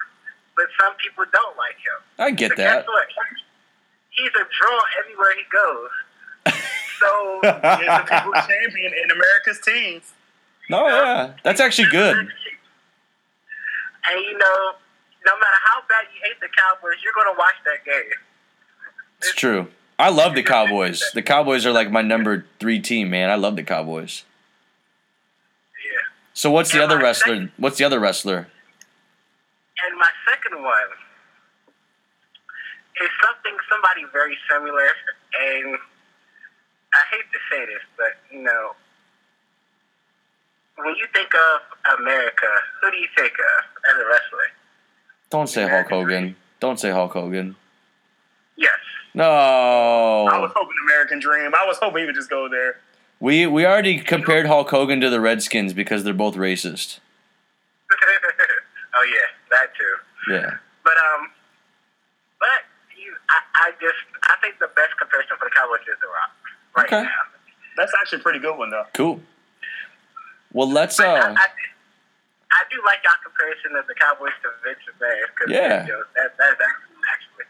but some people don't like him. I get But that. guess what? He's a draw everywhere he goes. [LAUGHS] So He's the people's [LAUGHS] champion in America's teams. No, yeah, that's actually good. And you know, no matter how bad you hate the Cowboys, you're gonna watch that game. It's true. I love the Cowboys. The Cowboys are like my number three team, man. I love the Cowboys. Yeah. So what's the other wrestler? second- What's the other wrestler? And my second one is something somebody very similar, and I hate to say this, but you know, when you think of America, who do you think of as a wrestler? Don't say Hulk Hogan. Don't say Hulk Hogan. Yes. No. I was hoping American Dream. I was hoping he would just go there. We we already compared Hulk Hogan to the Redskins because they're both racist. [LAUGHS] oh yeah, that too. Yeah. But um, but you, I, I just I think the best comparison for the Cowboys is The Rock right Okay. now. That's actually a pretty good one, though. Cool. Well, let's But I, uh. I, I do like our comparison of the Cowboys to Vince McMahon because Yeah. that, that's actually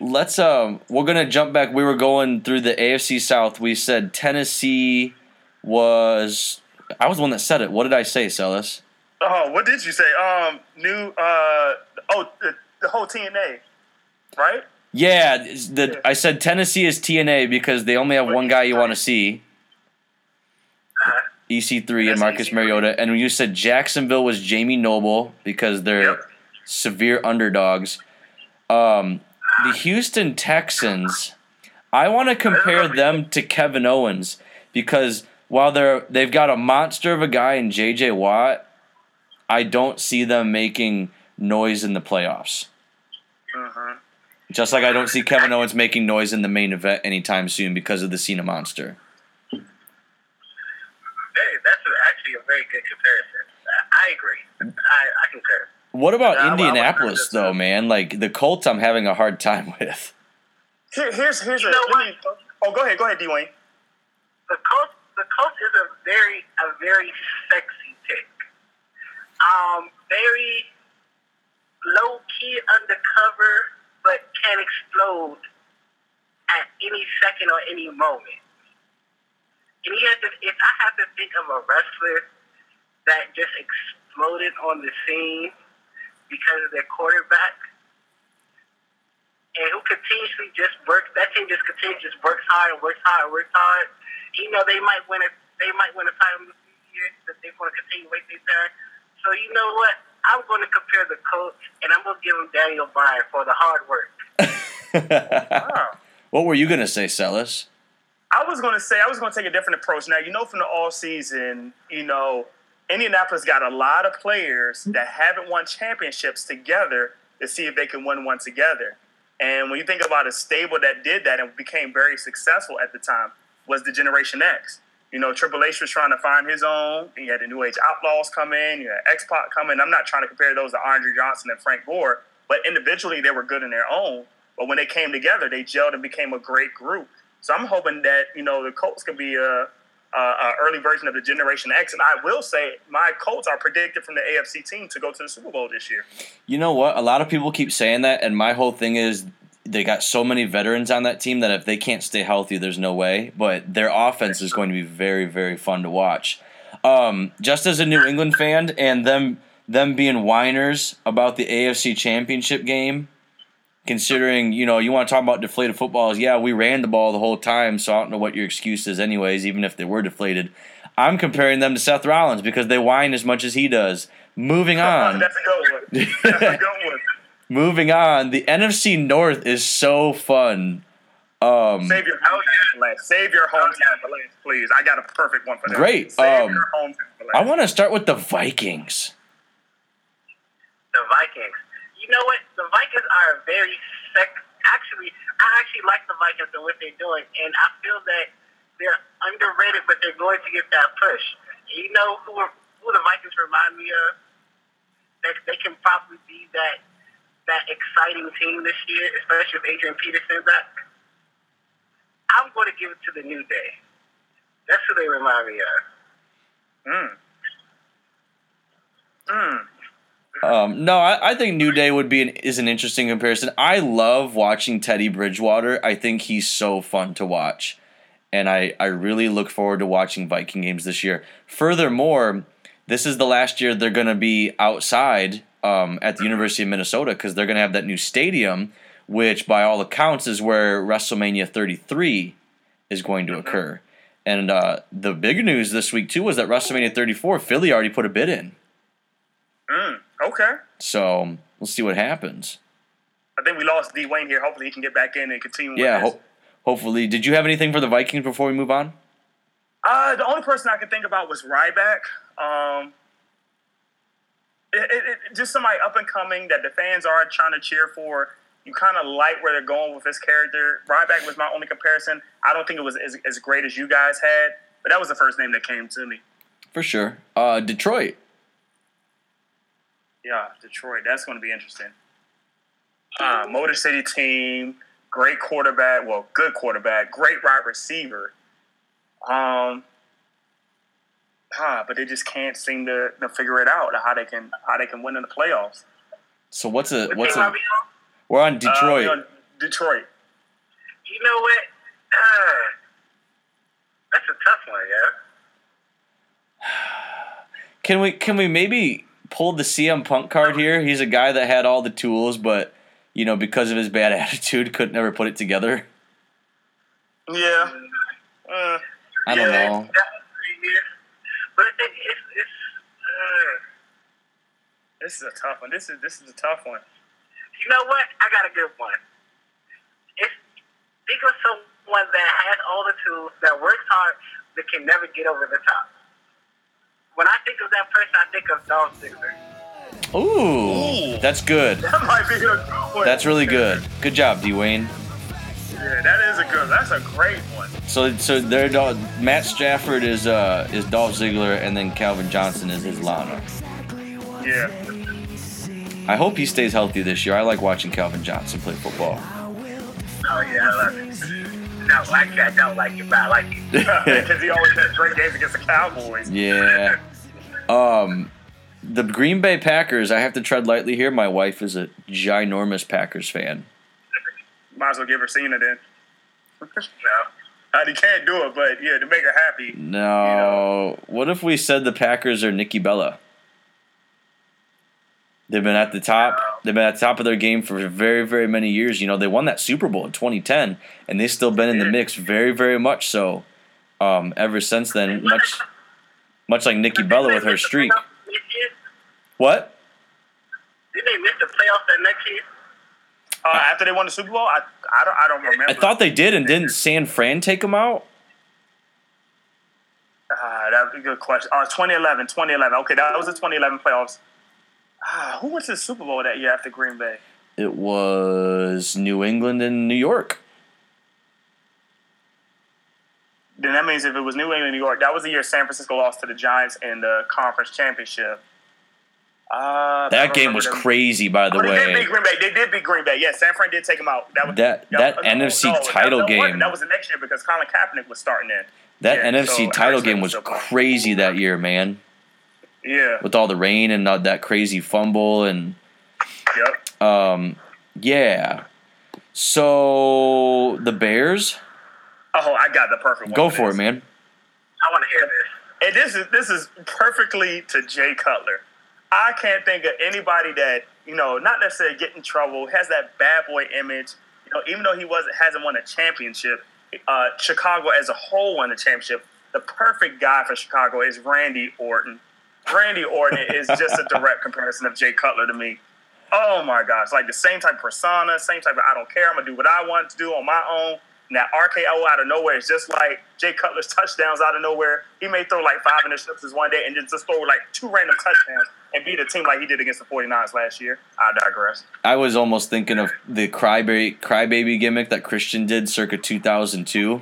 Let's um we're gonna jump back. We were going through the AFC South. We said Tennessee was I was the one that said it. What did I say, Celis? Oh, what did you say? Um, new. Uh, oh, the, the whole TNA, right? Yeah, the I said Tennessee is TNA because they only have one guy you want to see. EC3 and Marcus EC3. Mariota, and you said Jacksonville was Jamie Noble because they're Yep. severe underdogs. Um, the Houston Texans, I want to compare them to Kevin Owens because while they're they've got a monster of a guy in JJ Watt, I don't see them making noise in the playoffs. Mm-hmm. Just like I don't see Kevin Owens making noise in the main event anytime soon because of the Cena monster. Hey, that's a, actually a very good comparison. I, I agree. I, I concur. What about Yeah, I- I would Indianapolis agree with though, that. man? Like the Colts, I'm having a hard time [LAUGHS] with. Here, here's here's You a. know let me- oh, go ahead, go ahead, Dwayne. The coach, the coach is a very, a very sexy pick. Um, very low key undercover, but can explode at any second or any moment. And he has to, if I have to think of a wrestler that just exploded on the scene because of their quarterback, and who continuously just works, that team just continues just works hard and works hard and works hard. You know, they might win a, they might win a title this year, but they're going to continue waiting their turn. So you know what? I'm going to compare the coach, and I'm going to give him Daniel Bryan for the hard work. Wow. [LAUGHS] what were you gonna say, Celis? I was going to say I was going to take a different approach. Now, you know, from the all season, you know, Indianapolis got a lot of players that haven't won championships together to see if they can win one together. And when you think about a stable that did that and became very successful at the time, was the Generation X. You know, Triple H was trying to find his own. You had the New Age Outlaws come in. You had X Pac come in. I'm not trying to compare those to Andre Johnson and Frank Gore, but individually they were good in their own. But when they came together, they gelled and became a great group. So I'm hoping that you know the Colts can be a, a, a early version of the Generation X. And I will say my Colts are predicted from the AFC team to go to the Super Bowl this year. You know what? A lot of people keep saying that, and my whole thing is they got so many veterans on that team that if they can't stay healthy, there's no way. But their offense is going to be very, very fun to watch. Um, just as a New England fan, and them them being whiners about the AFC Championship game, considering you know you want to talk about deflated footballs. Yeah, we ran the ball the whole time, so I don't know what your excuse is, anyways. Even if they were deflated, I'm comparing them to Seth Rollins because they whine as much as he does. Moving on. That's a good one. That's a good one. Moving on, the NFC North is so fun. Um, Save your hometown for last. Save your hometown for last, please. I got a perfect one for that. Great. Save Um, your hometown for last. I want to start with the Vikings. The Vikings. You know what? The Vikings are very sec. Actually, I actually like the Vikings and what they're doing, and I feel that they're underrated, but they're going to get that push. You know who who the Vikings remind me of? that they can probably be that that exciting team this year, especially with Adrian Peterson back. I'm going to give it to the New Day. That's who they remind me of. Mm. Mm. Um, no, I, I think New Day would be an, is an interesting comparison. I love watching Teddy Bridgewater. I think he's so fun to watch, and I I really look forward to watching Viking games this year. Furthermore, this is the last year they're going to be outside um, at the University of Minnesota because they're going to have that new stadium, which by all accounts is where WrestleMania 33 is going to occur. And uh, the big news this week too was that WrestleMania 34, Philly already put a bid in. Mm. Okay. So we'll see what happens. I think we lost D Wayne here. Hopefully he can get back in and continue. Yeah, ho- hopefully. Did you have anything for the Vikings before we move on? Uh, the only person I could think about was Ryback. Um, it, it, it, just somebody up and coming that the fans are trying to cheer for. You kind of like where they're going with this character. Ryback was my only comparison. I don't think it was as, as great as you guys had, but that was the first name that came to me. For sure. Uh, Detroit. Yeah, Detroit. That's going to be interesting. Uh, Motor City team, great quarterback. Well, good quarterback, great wide receiver. Um, ah, but they just can't seem to, to figure it out how they can how they can win in the playoffs. So what's a What what's a? we on? We're on Uh, Detroit. you know, Detroit. You know what? Uh, that's a tough one, yeah. [SIGHS] Can we can we maybe pull the CM Punk card here? He's a guy that had all the tools, but you know because of his bad [LAUGHS] attitude, could never put it together. Yeah. Uh, I don't Yeah. know. That was three years. But it, it's it's. Uh, this is a tough one. This is this is a tough one. you know what? I got a good one. It's think of someone that has all the tools, that works hard, that can never get over the top. When I think of that person, I think of Dolph Ziggler. Ooh, that's good. That might be a good one. That's really good. Good job, Dwayne. Yeah, that is a good. That's a great one. So so their dog Matt Stafford is uh is Dolph Ziggler, and then Calvin Johnson is his Lana. Yeah. I hope he stays healthy this year. I like watching Calvin Johnson play football. Oh yeah, I love it. [LAUGHS] Actually, I don't like it, but I like it. [LAUGHS] Because he always has great games against the Cowboys. Yeah. Um, the Green Bay Packers. I have to tread lightly here. My wife is a ginormous Packers fan. Might as well give her Cena then. [LAUGHS] No. Uh, he can't do it, but yeah, to make her happy. No. What if we said the Packers are Nikki Bella? They've been at the top. They've been at the top of their game for very, very many years. You know, they won that Super Bowl in 2010, and they've still been in the mix very, very much so. Um, ever since then, much, much like Nikki Bella with her streak. What? Did they miss the playoffs that next year? Uh, after they won the Super Bowl, I, I don't I don't remember. I thought they did, and didn't San Fran take them out? Ah, that was a good question. Oh, 2011, 2011. Okay, that was the 2011 playoffs. Ah, who went to the Super Bowl that year after Green Bay? It was New England and New York. Then that means if it was New England, New York, that was the year San Francisco lost to the Giants in the conference championship. Uh, That game was them. crazy, by the Oh, they did beat Green Bay. They did beat Green Bay. Yes, San Fran did take them out. That was That- yeah, that no, NFC no, title that, that game. That was the next year because Colin Kaepernick was starting then. That Yeah, NFC so title game was crazy that year, man. Yeah. With all the rain and uh, that crazy fumble and Yep. um, yeah. So the Bears, Oh, I got the perfect one. go for for it, man. I want to hear this. And this is this is perfectly to Jay Cutler. I can't think of anybody that you know, not necessarily get in trouble, has that bad boy image. You know, even though he wasn't hasn't won a championship, uh, Chicago as a whole won a championship. The perfect guy for Chicago is Randy Orton. Randy Orton is just a direct comparison of Jay Cutler to me. Oh my gosh, like the same type of persona, same type of I don't care, I'm gonna do what I want to do on my own. That RKO out of nowhere is just like Jay Cutler's touchdowns out of nowhere. He may throw like five interceptions one day and just, just throw like two random touchdowns and beat a team like he did against the 49ers last year. I digress. I was almost thinking of the crybaby crybaby gimmick that Christian did circa 2002.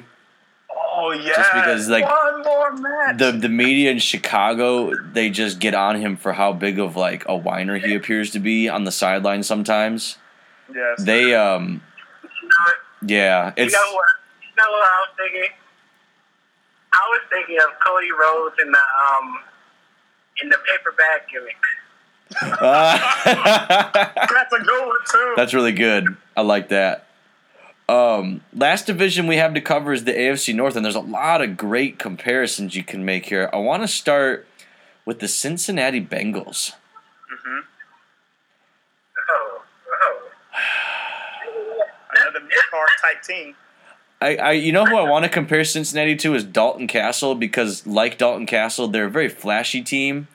Oh yeah. Just because, like, one more match. the the media in Chicago they just get on him for how big of like a whiner he appears to be on the sideline sometimes. yes. They um You yeah, you it's know what? You know what I was thinking? I was thinking of Cody Rhodes in the um in the paper bag gimmick. [LAUGHS] That's a good one too. That's really good. I like that. Um, last division we have to cover is the AFC North, and there's a lot of great comparisons you can make here. I want to start with the Cincinnati Bengals. hmm Oh, oh. Another type team. I, I, you know who I want to compare Cincinnati to is Dalton Castle because, like Dalton Castle, they're a very flashy team.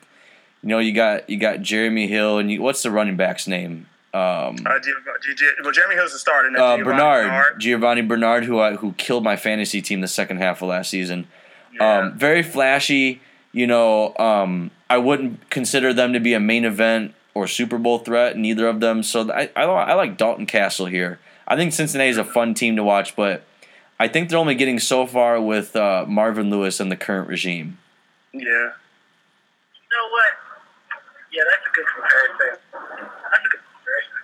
You know, you got you got Jeremy Hill, and you, what's the running back's name? Um, Uh, G- G- well, Jeremy Hill's the starter. uh, Giovani Bernard, Giovani Bernard, who I, who killed my fantasy team the second half of last season. Yeah. Um, very flashy. You know, um, I wouldn't consider them to be a main event or Super Bowl threat. Neither of them. So I, I, I like Dalton Castle here. I think Cincinnati is a fun team to watch, but I think they're only getting so far with uh, Marvin Lewis and the current regime. yeah. You know what? Yeah, that's a good comparison. That's a good comparison.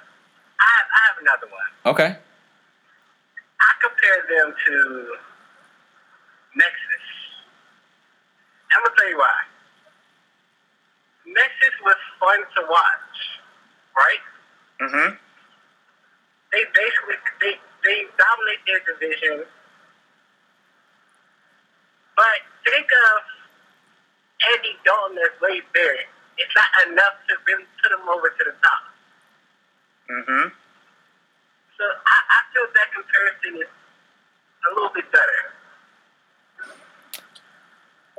I have, I have another one. Okay. I compare them to Nexus. I'm gonna tell you why. Nexus was fun to watch, right? Mm-hmm. They basically they they dominate their division. But think of Andy Dalton as Wade Barrett. It's not enough to really put him over to the top. Mm-hmm. So I, I feel that comparison is a little bit better.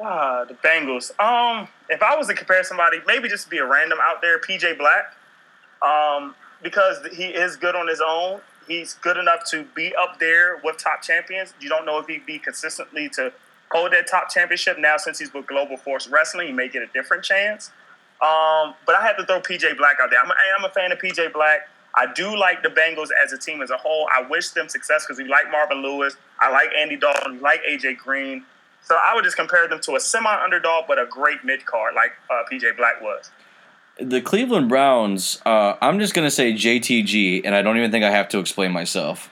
Ah, the Bengals. Um, if I was to compare somebody, maybe just be a random out there, PJ Black. Um, because he is good on his own. He's good enough to be up there with top champions. You don't know if he'd be consistently to hold that top championship. Now, since he's with Global Force Wrestling, he may get a different chance. Um, but I have to throw PJ Black out there. I'm a, I'm a fan of PJ Black. I do like the Bengals as a team as a whole. I wish them success because we like Marvin Lewis. I like Andy Dalton. We like AJ Green. So I would just compare them to a semi underdog, but a great mid card like uh, PJ Black was. The Cleveland Browns. Uh, I'm just gonna say JTG, and I don't even think I have to explain myself.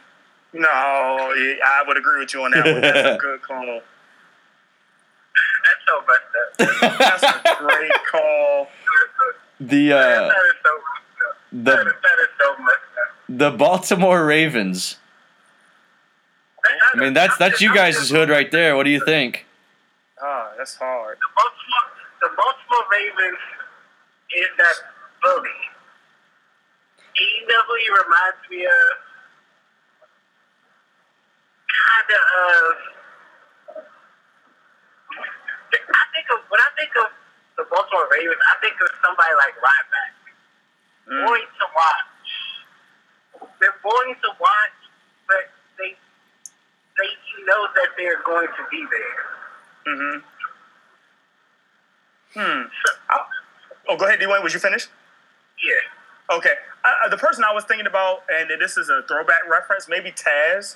No, I would agree with you on that one. That's a [LAUGHS] good call. That's so messed up. That's a great call. The uh, that is so messed up. That the is, that is so messed up. the Baltimore Ravens. I mean, that's that's you guys' hood right there. What do you think? Ah, that's hard. The Baltimore, the Baltimore Ravens is that bully. You know who he reminds me of? Kind of of. I think of when I think of the Baltimore Ravens, I think of somebody like Ryback. Mm. Boring to watch. They're boring to watch, but they they you know that they're going to be there. Mm-hmm. Hmm. So, I- oh, go ahead, Dwayne. Was you finished? yeah. Okay. Uh, the person I was thinking about, and this is a throwback reference, maybe Taz,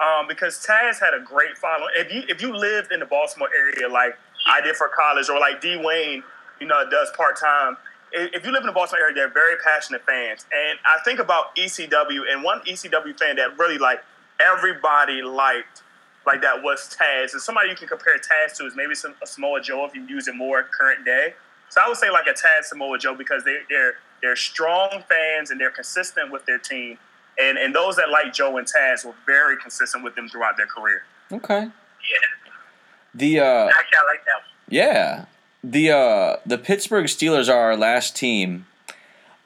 um, because Taz had a great following. If you if you lived in the Baltimore area like I did for college, or like Dwayne, you know, does part time. If you live in the Baltimore area, they're very passionate fans, and I think about ECW, and one ECW fan that really like everybody liked, like that was Taz, and somebody you can compare Taz to is maybe some a Samoa Joe if you use it more current day. So I would say like a tad Samoa Joe because they they're they're strong fans and they're consistent with their team. And and those that like Joe and Taz were very consistent with them throughout their career. Okay. Yeah. The uh, Actually, I like that one. yeah, the uh, the Pittsburgh Steelers are our last team.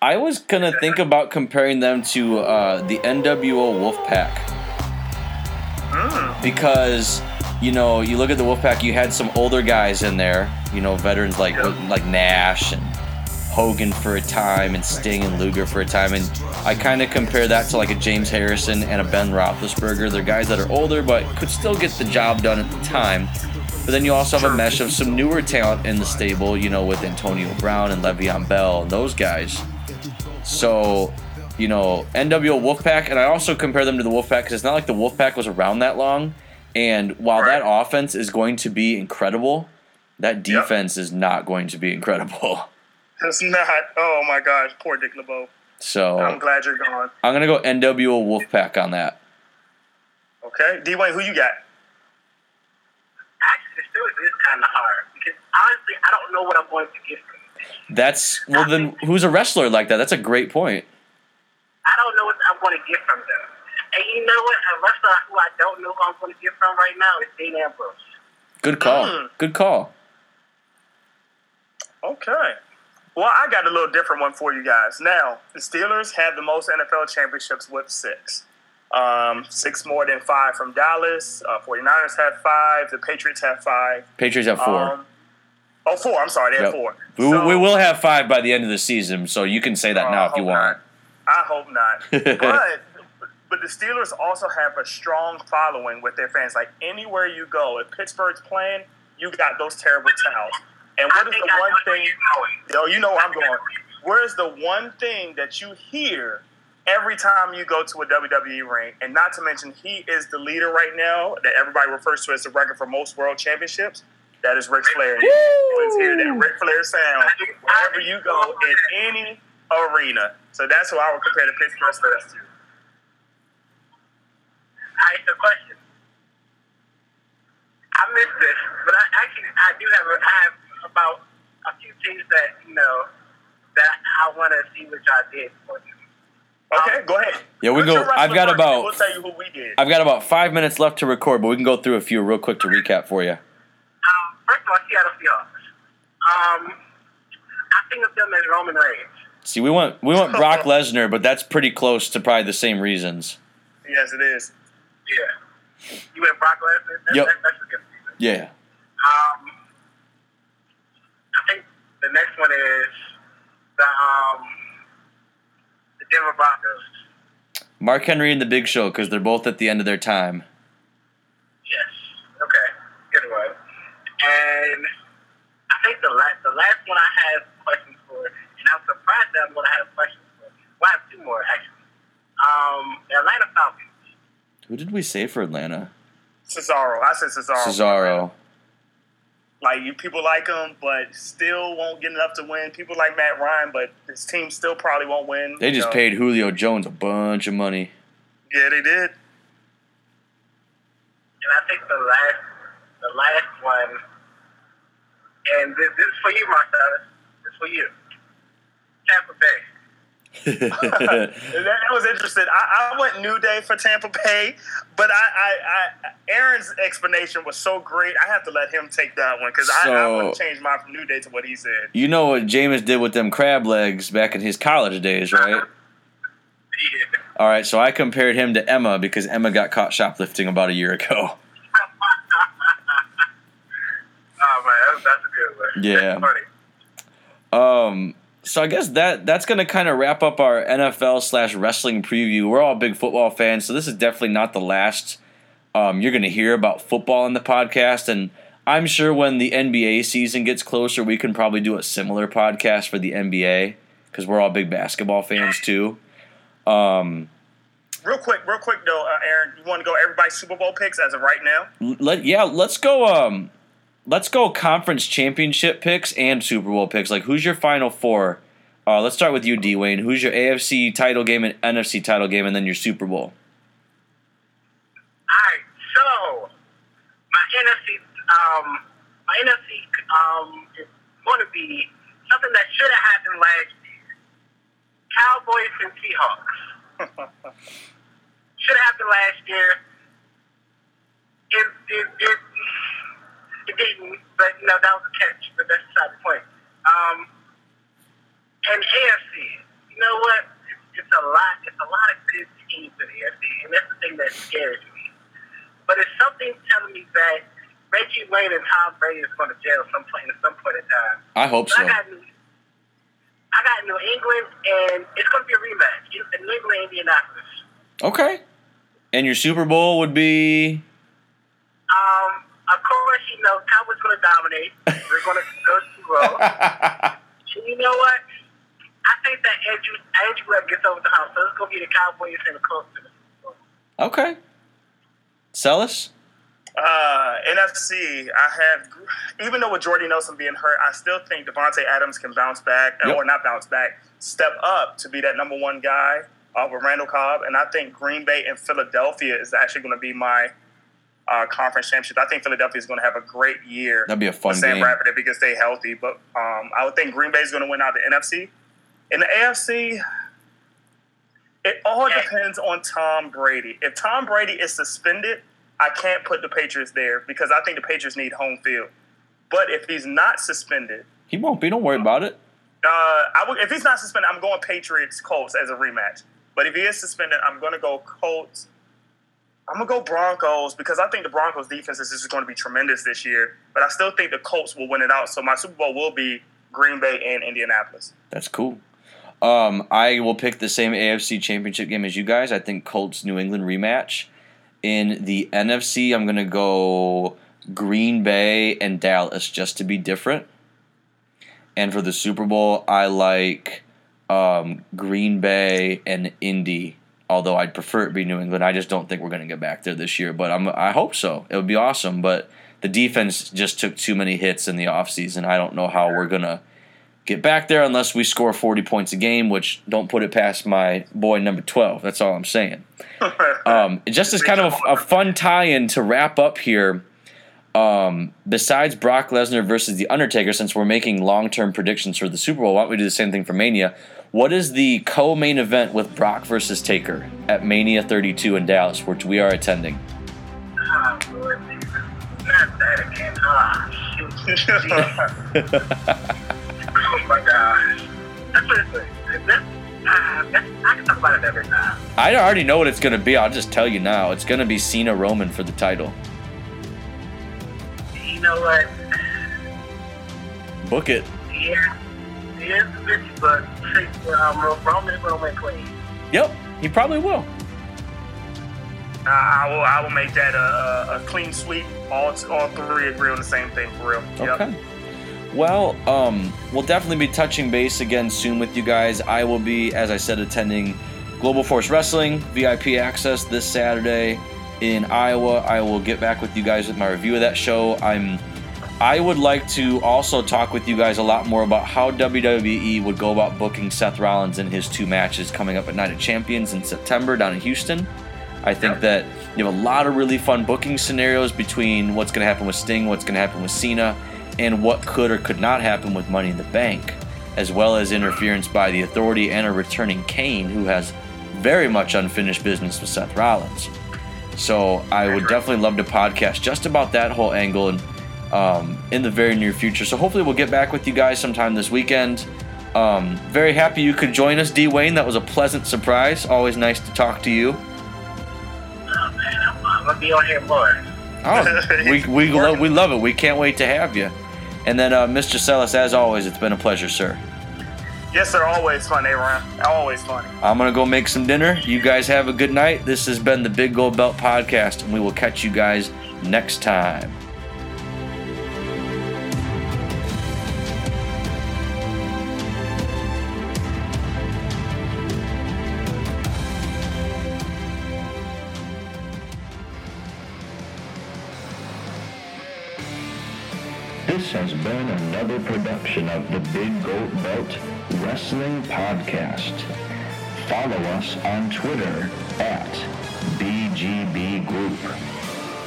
I was gonna think about comparing them to uh, the NWO Wolfpack Mm. because you know you look at the Wolfpack, you had some older guys in there, you know, veterans like like Nash and Hogan for a time, and Sting and Luger for a time, and I kind of compare that to like a James Harrison and a Ben Roethlisberger. They're guys that are older but could still get the job done at the time. But then you also have a mesh of some newer talent in the stable, you know, with Antonio Brown and Le'Veon Bell and those guys. So, you know, NWO Wolfpack, and I also compare them to the Wolfpack because it's not like the Wolfpack was around that long. And while Right. that offense is going to be incredible, that defense is not going to be incredible. [LAUGHS] It's not. Oh my gosh, poor Dick LeBeau. So I'm glad you're gone. I'm gonna go NWO Wolfpack on that. Okay, D Wayne, who you got? Actually, the Steelers is kind of hard because honestly, I don't know what I'm going to get from them. That's well then who's a wrestler like that? That's a great point. I don't know what I'm going to get from them. And you know what? A wrestler who I don't know who I'm going to get from right now is Dean Ambrose. Good call. Mm. Good call. Okay. Well, I got a little different one for you guys. Now, the Steelers have the most NFL championships with six. Um, six more than five from Dallas. Uh, 49ers have five. The Patriots have five. Patriots have four. Um, oh, four. I'm sorry. They have four. we, So- we will have five by the end of the season, so you can say that Oh, now if you hope want. I hope not. [LAUGHS] but but the Steelers also have a strong following with their fans. Like anywhere you go, if Pittsburgh's playing, you got those terrible towels. And what is the I one thing? Yo, you know where I'm going. Where's the one thing that you hear every time you go to a WWE ring? And not to mention, he is the leader right now that everybody refers to as the record for most world championships. That is Ric Flair. You always hear that Ric Flair sound wherever you go in any arena. So that's who I would compare the Pittsburgh Steelers to. All right, so question. I missed this, but I actually I do have a, I have about a few things that you know that I want to see what y'all did for them. Okay, go ahead. Yeah, we Put go- I've got about- We'll tell you who we did. I've got about five minutes left to record, but we can go through a few real quick to recap for you. Um, first of all, Seattle Seahawks. Um, I think of them as Roman Reigns. See, we want we want [LAUGHS] Brock Lesnar, but that's pretty close to probably the same reasons. Yes, it is. Yeah. You went Brock Lesnar. That's, Yep. that's, that's a good reason. Yeah. Um, I think the next one is the um the Denver Broncos. Mark Henry and the Big Show because they're both at the end of their time. Yes. Okay. Good one. And I think the last the last one I have questions for, and I'm surprised that I'm going to have questions for. Well, I have two more actually. Um, the Atlanta Falcons. Who did we say for Atlanta? Cesaro. I said Cesaro. Cesaro. Like you, people like him, but still won't get enough to win. People like Matt Ryan, but his team still probably won't win. They just know. paid Julio Jones a bunch of money. Yeah, they did. And I think the last the last one, and this, this is for you, Marcellus. This is for you. Tampa Bay. [LAUGHS] That, that was interesting. I, I went New Day for Tampa Bay, but I, I, I Aaron's explanation was so great. I have to let him take that one because I, I So- wouldn't change mine from New Day to what he said. you know what Jameis did with them crab legs back in his college days, right? [LAUGHS] Yeah. All right, so I compared him to Emma because Emma got caught shoplifting about a year ago. [LAUGHS] Oh man, that's, that's a good one. Yeah. Um, so I guess that that's gonna kind of wrap up our NFL slash wrestling preview. We're all big football fans, so this is definitely not the last um, you're gonna hear about football in the podcast. And I'm sure when the NBA season gets closer, we can probably do a similar podcast for the NBA because we're all big basketball fans too. Um, Real quick, real quick though, uh, Aaron, you want to go everybody's Super Bowl picks as of right now? let yeah, let's go. Um, let's go conference championship picks and Super Bowl picks. Like, who's your final four? Uh, let's start with you, D Wayne. Who's your AFC title game and NFC title game, and then your Super Bowl? Alright, so my NFC um my NFC um is going to be something that should have happened last year. Cowboys and Seahawks. [LAUGHS] should have happened last year. It it, it it didn't, but you know that was a catch. But that's beside the point. Um, and AFC, you know what? It's, it's a lot. It's a lot of good teams in the AFC, and that's the thing that scares me. But it's something telling me that Reggie Wayne and Tom Brady is going to jail some point at some point in time. I hope So so. I got New, I got New England, and it's going to be a rematch. New England, Indianapolis. Okay. And your Super Bowl would be. Um, of course, you know Cowboys going to dominate. We're going to go to roll. [LAUGHS] And you know what? I think that Andrew Andrew Luck gets over the hump. So it's going to be the Cowboys and the Colts. in the Super okay. Celis? Uh, NFC, I have, even though with Jordy Nelson being hurt, I still think Davante Adams can bounce back, Yep. or not bounce back, step up to be that number one guy uh, with Randall Cobb. And I think Green Bay and Philadelphia is actually going to be my uh, conference championship. I think Philadelphia is going to have a great year. That'd be a fun with Sam game. Bradford if he can stay healthy. But um, I would think Green Bay is going to win out the NFC. In the AFC, it all Yeah. depends on Tom Brady. If Tom Brady is suspended, I can't put the Patriots there because I think the Patriots need home field. But if he's not suspended, He won't be. Don't worry about it. uh, I would, if he's not suspended, I'm going Patriots Colts as a rematch. But if he is suspended, I'm going to go Colts. I'm gonna go Broncos because I think the Broncos defense is just going to be tremendous this year. But I still think the Colts will win it out. So my Super Bowl will be Green Bay and Indianapolis. That's cool. Um, I will pick the same AFC Championship game as you guys. I think Colts New England rematch. In the NFC, I'm gonna go Green Bay and Dallas just to be different. And for the Super Bowl, I like um, Green Bay and Indy. Although I'd prefer it be New England, I just don't think we're gonna get back there this year. But I'm, I hope so. It would be awesome. But the defense just took too many hits in the offseason. I don't know how we're gonna get back there unless we score 40 points a game, which don't put it past my boy number 12. That's all I'm saying. [LAUGHS] Um, just as kind of a, a fun tie in to wrap up here, um, besides Brock Lesnar versus The Undertaker, since we're making long term predictions for the Super Bowl, why don't we do the same thing for Mania? What is the co main event with Brock versus Taker at Mania 32 in Dallas, which we are attending? Lord Jesus. [LAUGHS] Not that again. Shoot. oh my gosh. That's what it's uh, I can talk about it every time. I already know what it's going to be. I'll just tell you now. It's going to be Cena Roman for the title. You know what? Book it. Yeah. He is a bitch, but um, Roman will win clean. Yep, he probably will. Uh, I will. I will make that a, a, a clean sweep. All all three agree on the same thing for real. Yep. Okay. Well, um, we'll definitely be touching base again soon with you guys. I will be, as I said, attending Global Force Wrestling VIP access this Saturday in Iowa. I will get back with you guys with my review of that show. I'm. I would like to also talk with you guys a lot more about how WWE would go about booking Seth Rollins in his two matches coming up at Night of Champions in September down in Houston. I think that you have a lot of really fun booking scenarios between what's going to happen with Sting, what's going to happen with Cena, and what could or could not happen with Money in the Bank, as well as interference by the Authority and a returning Kane, who has very much unfinished business with Seth Rollins. So I would definitely love to podcast just about that whole angle and um, in the very near future. So hopefully we'll get back with you guys sometime this weekend. Um, very happy you could join us, D. Wayne. That was a pleasant surprise. Always nice to talk to you. Oh, man, I'm, to be on here more. Oh, [LAUGHS] we we, lo- we love it. We can't wait to have you. And then, uh, Mr. Sellis, as always, it's been a pleasure, sir. Yes, sir. Always fun, Aaron. Always fun. I'm gonna go make some dinner. You guys have a good night. This has been the Big Gold Belt Podcast, and we will catch you guys next time. Has been another production of the Big Gold Belt Wrestling Podcast. Follow us on Twitter at BGB Group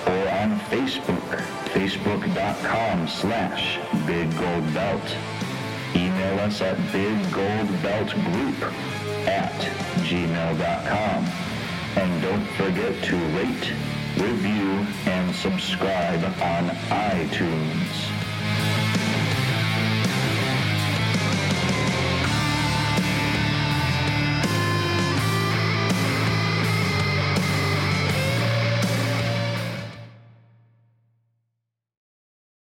or on Facebook, facebook.com slash Big Gold Belt. Email us at biggoldbeltgroup at gmail.com. And don't forget to rate, review, and subscribe on iTunes.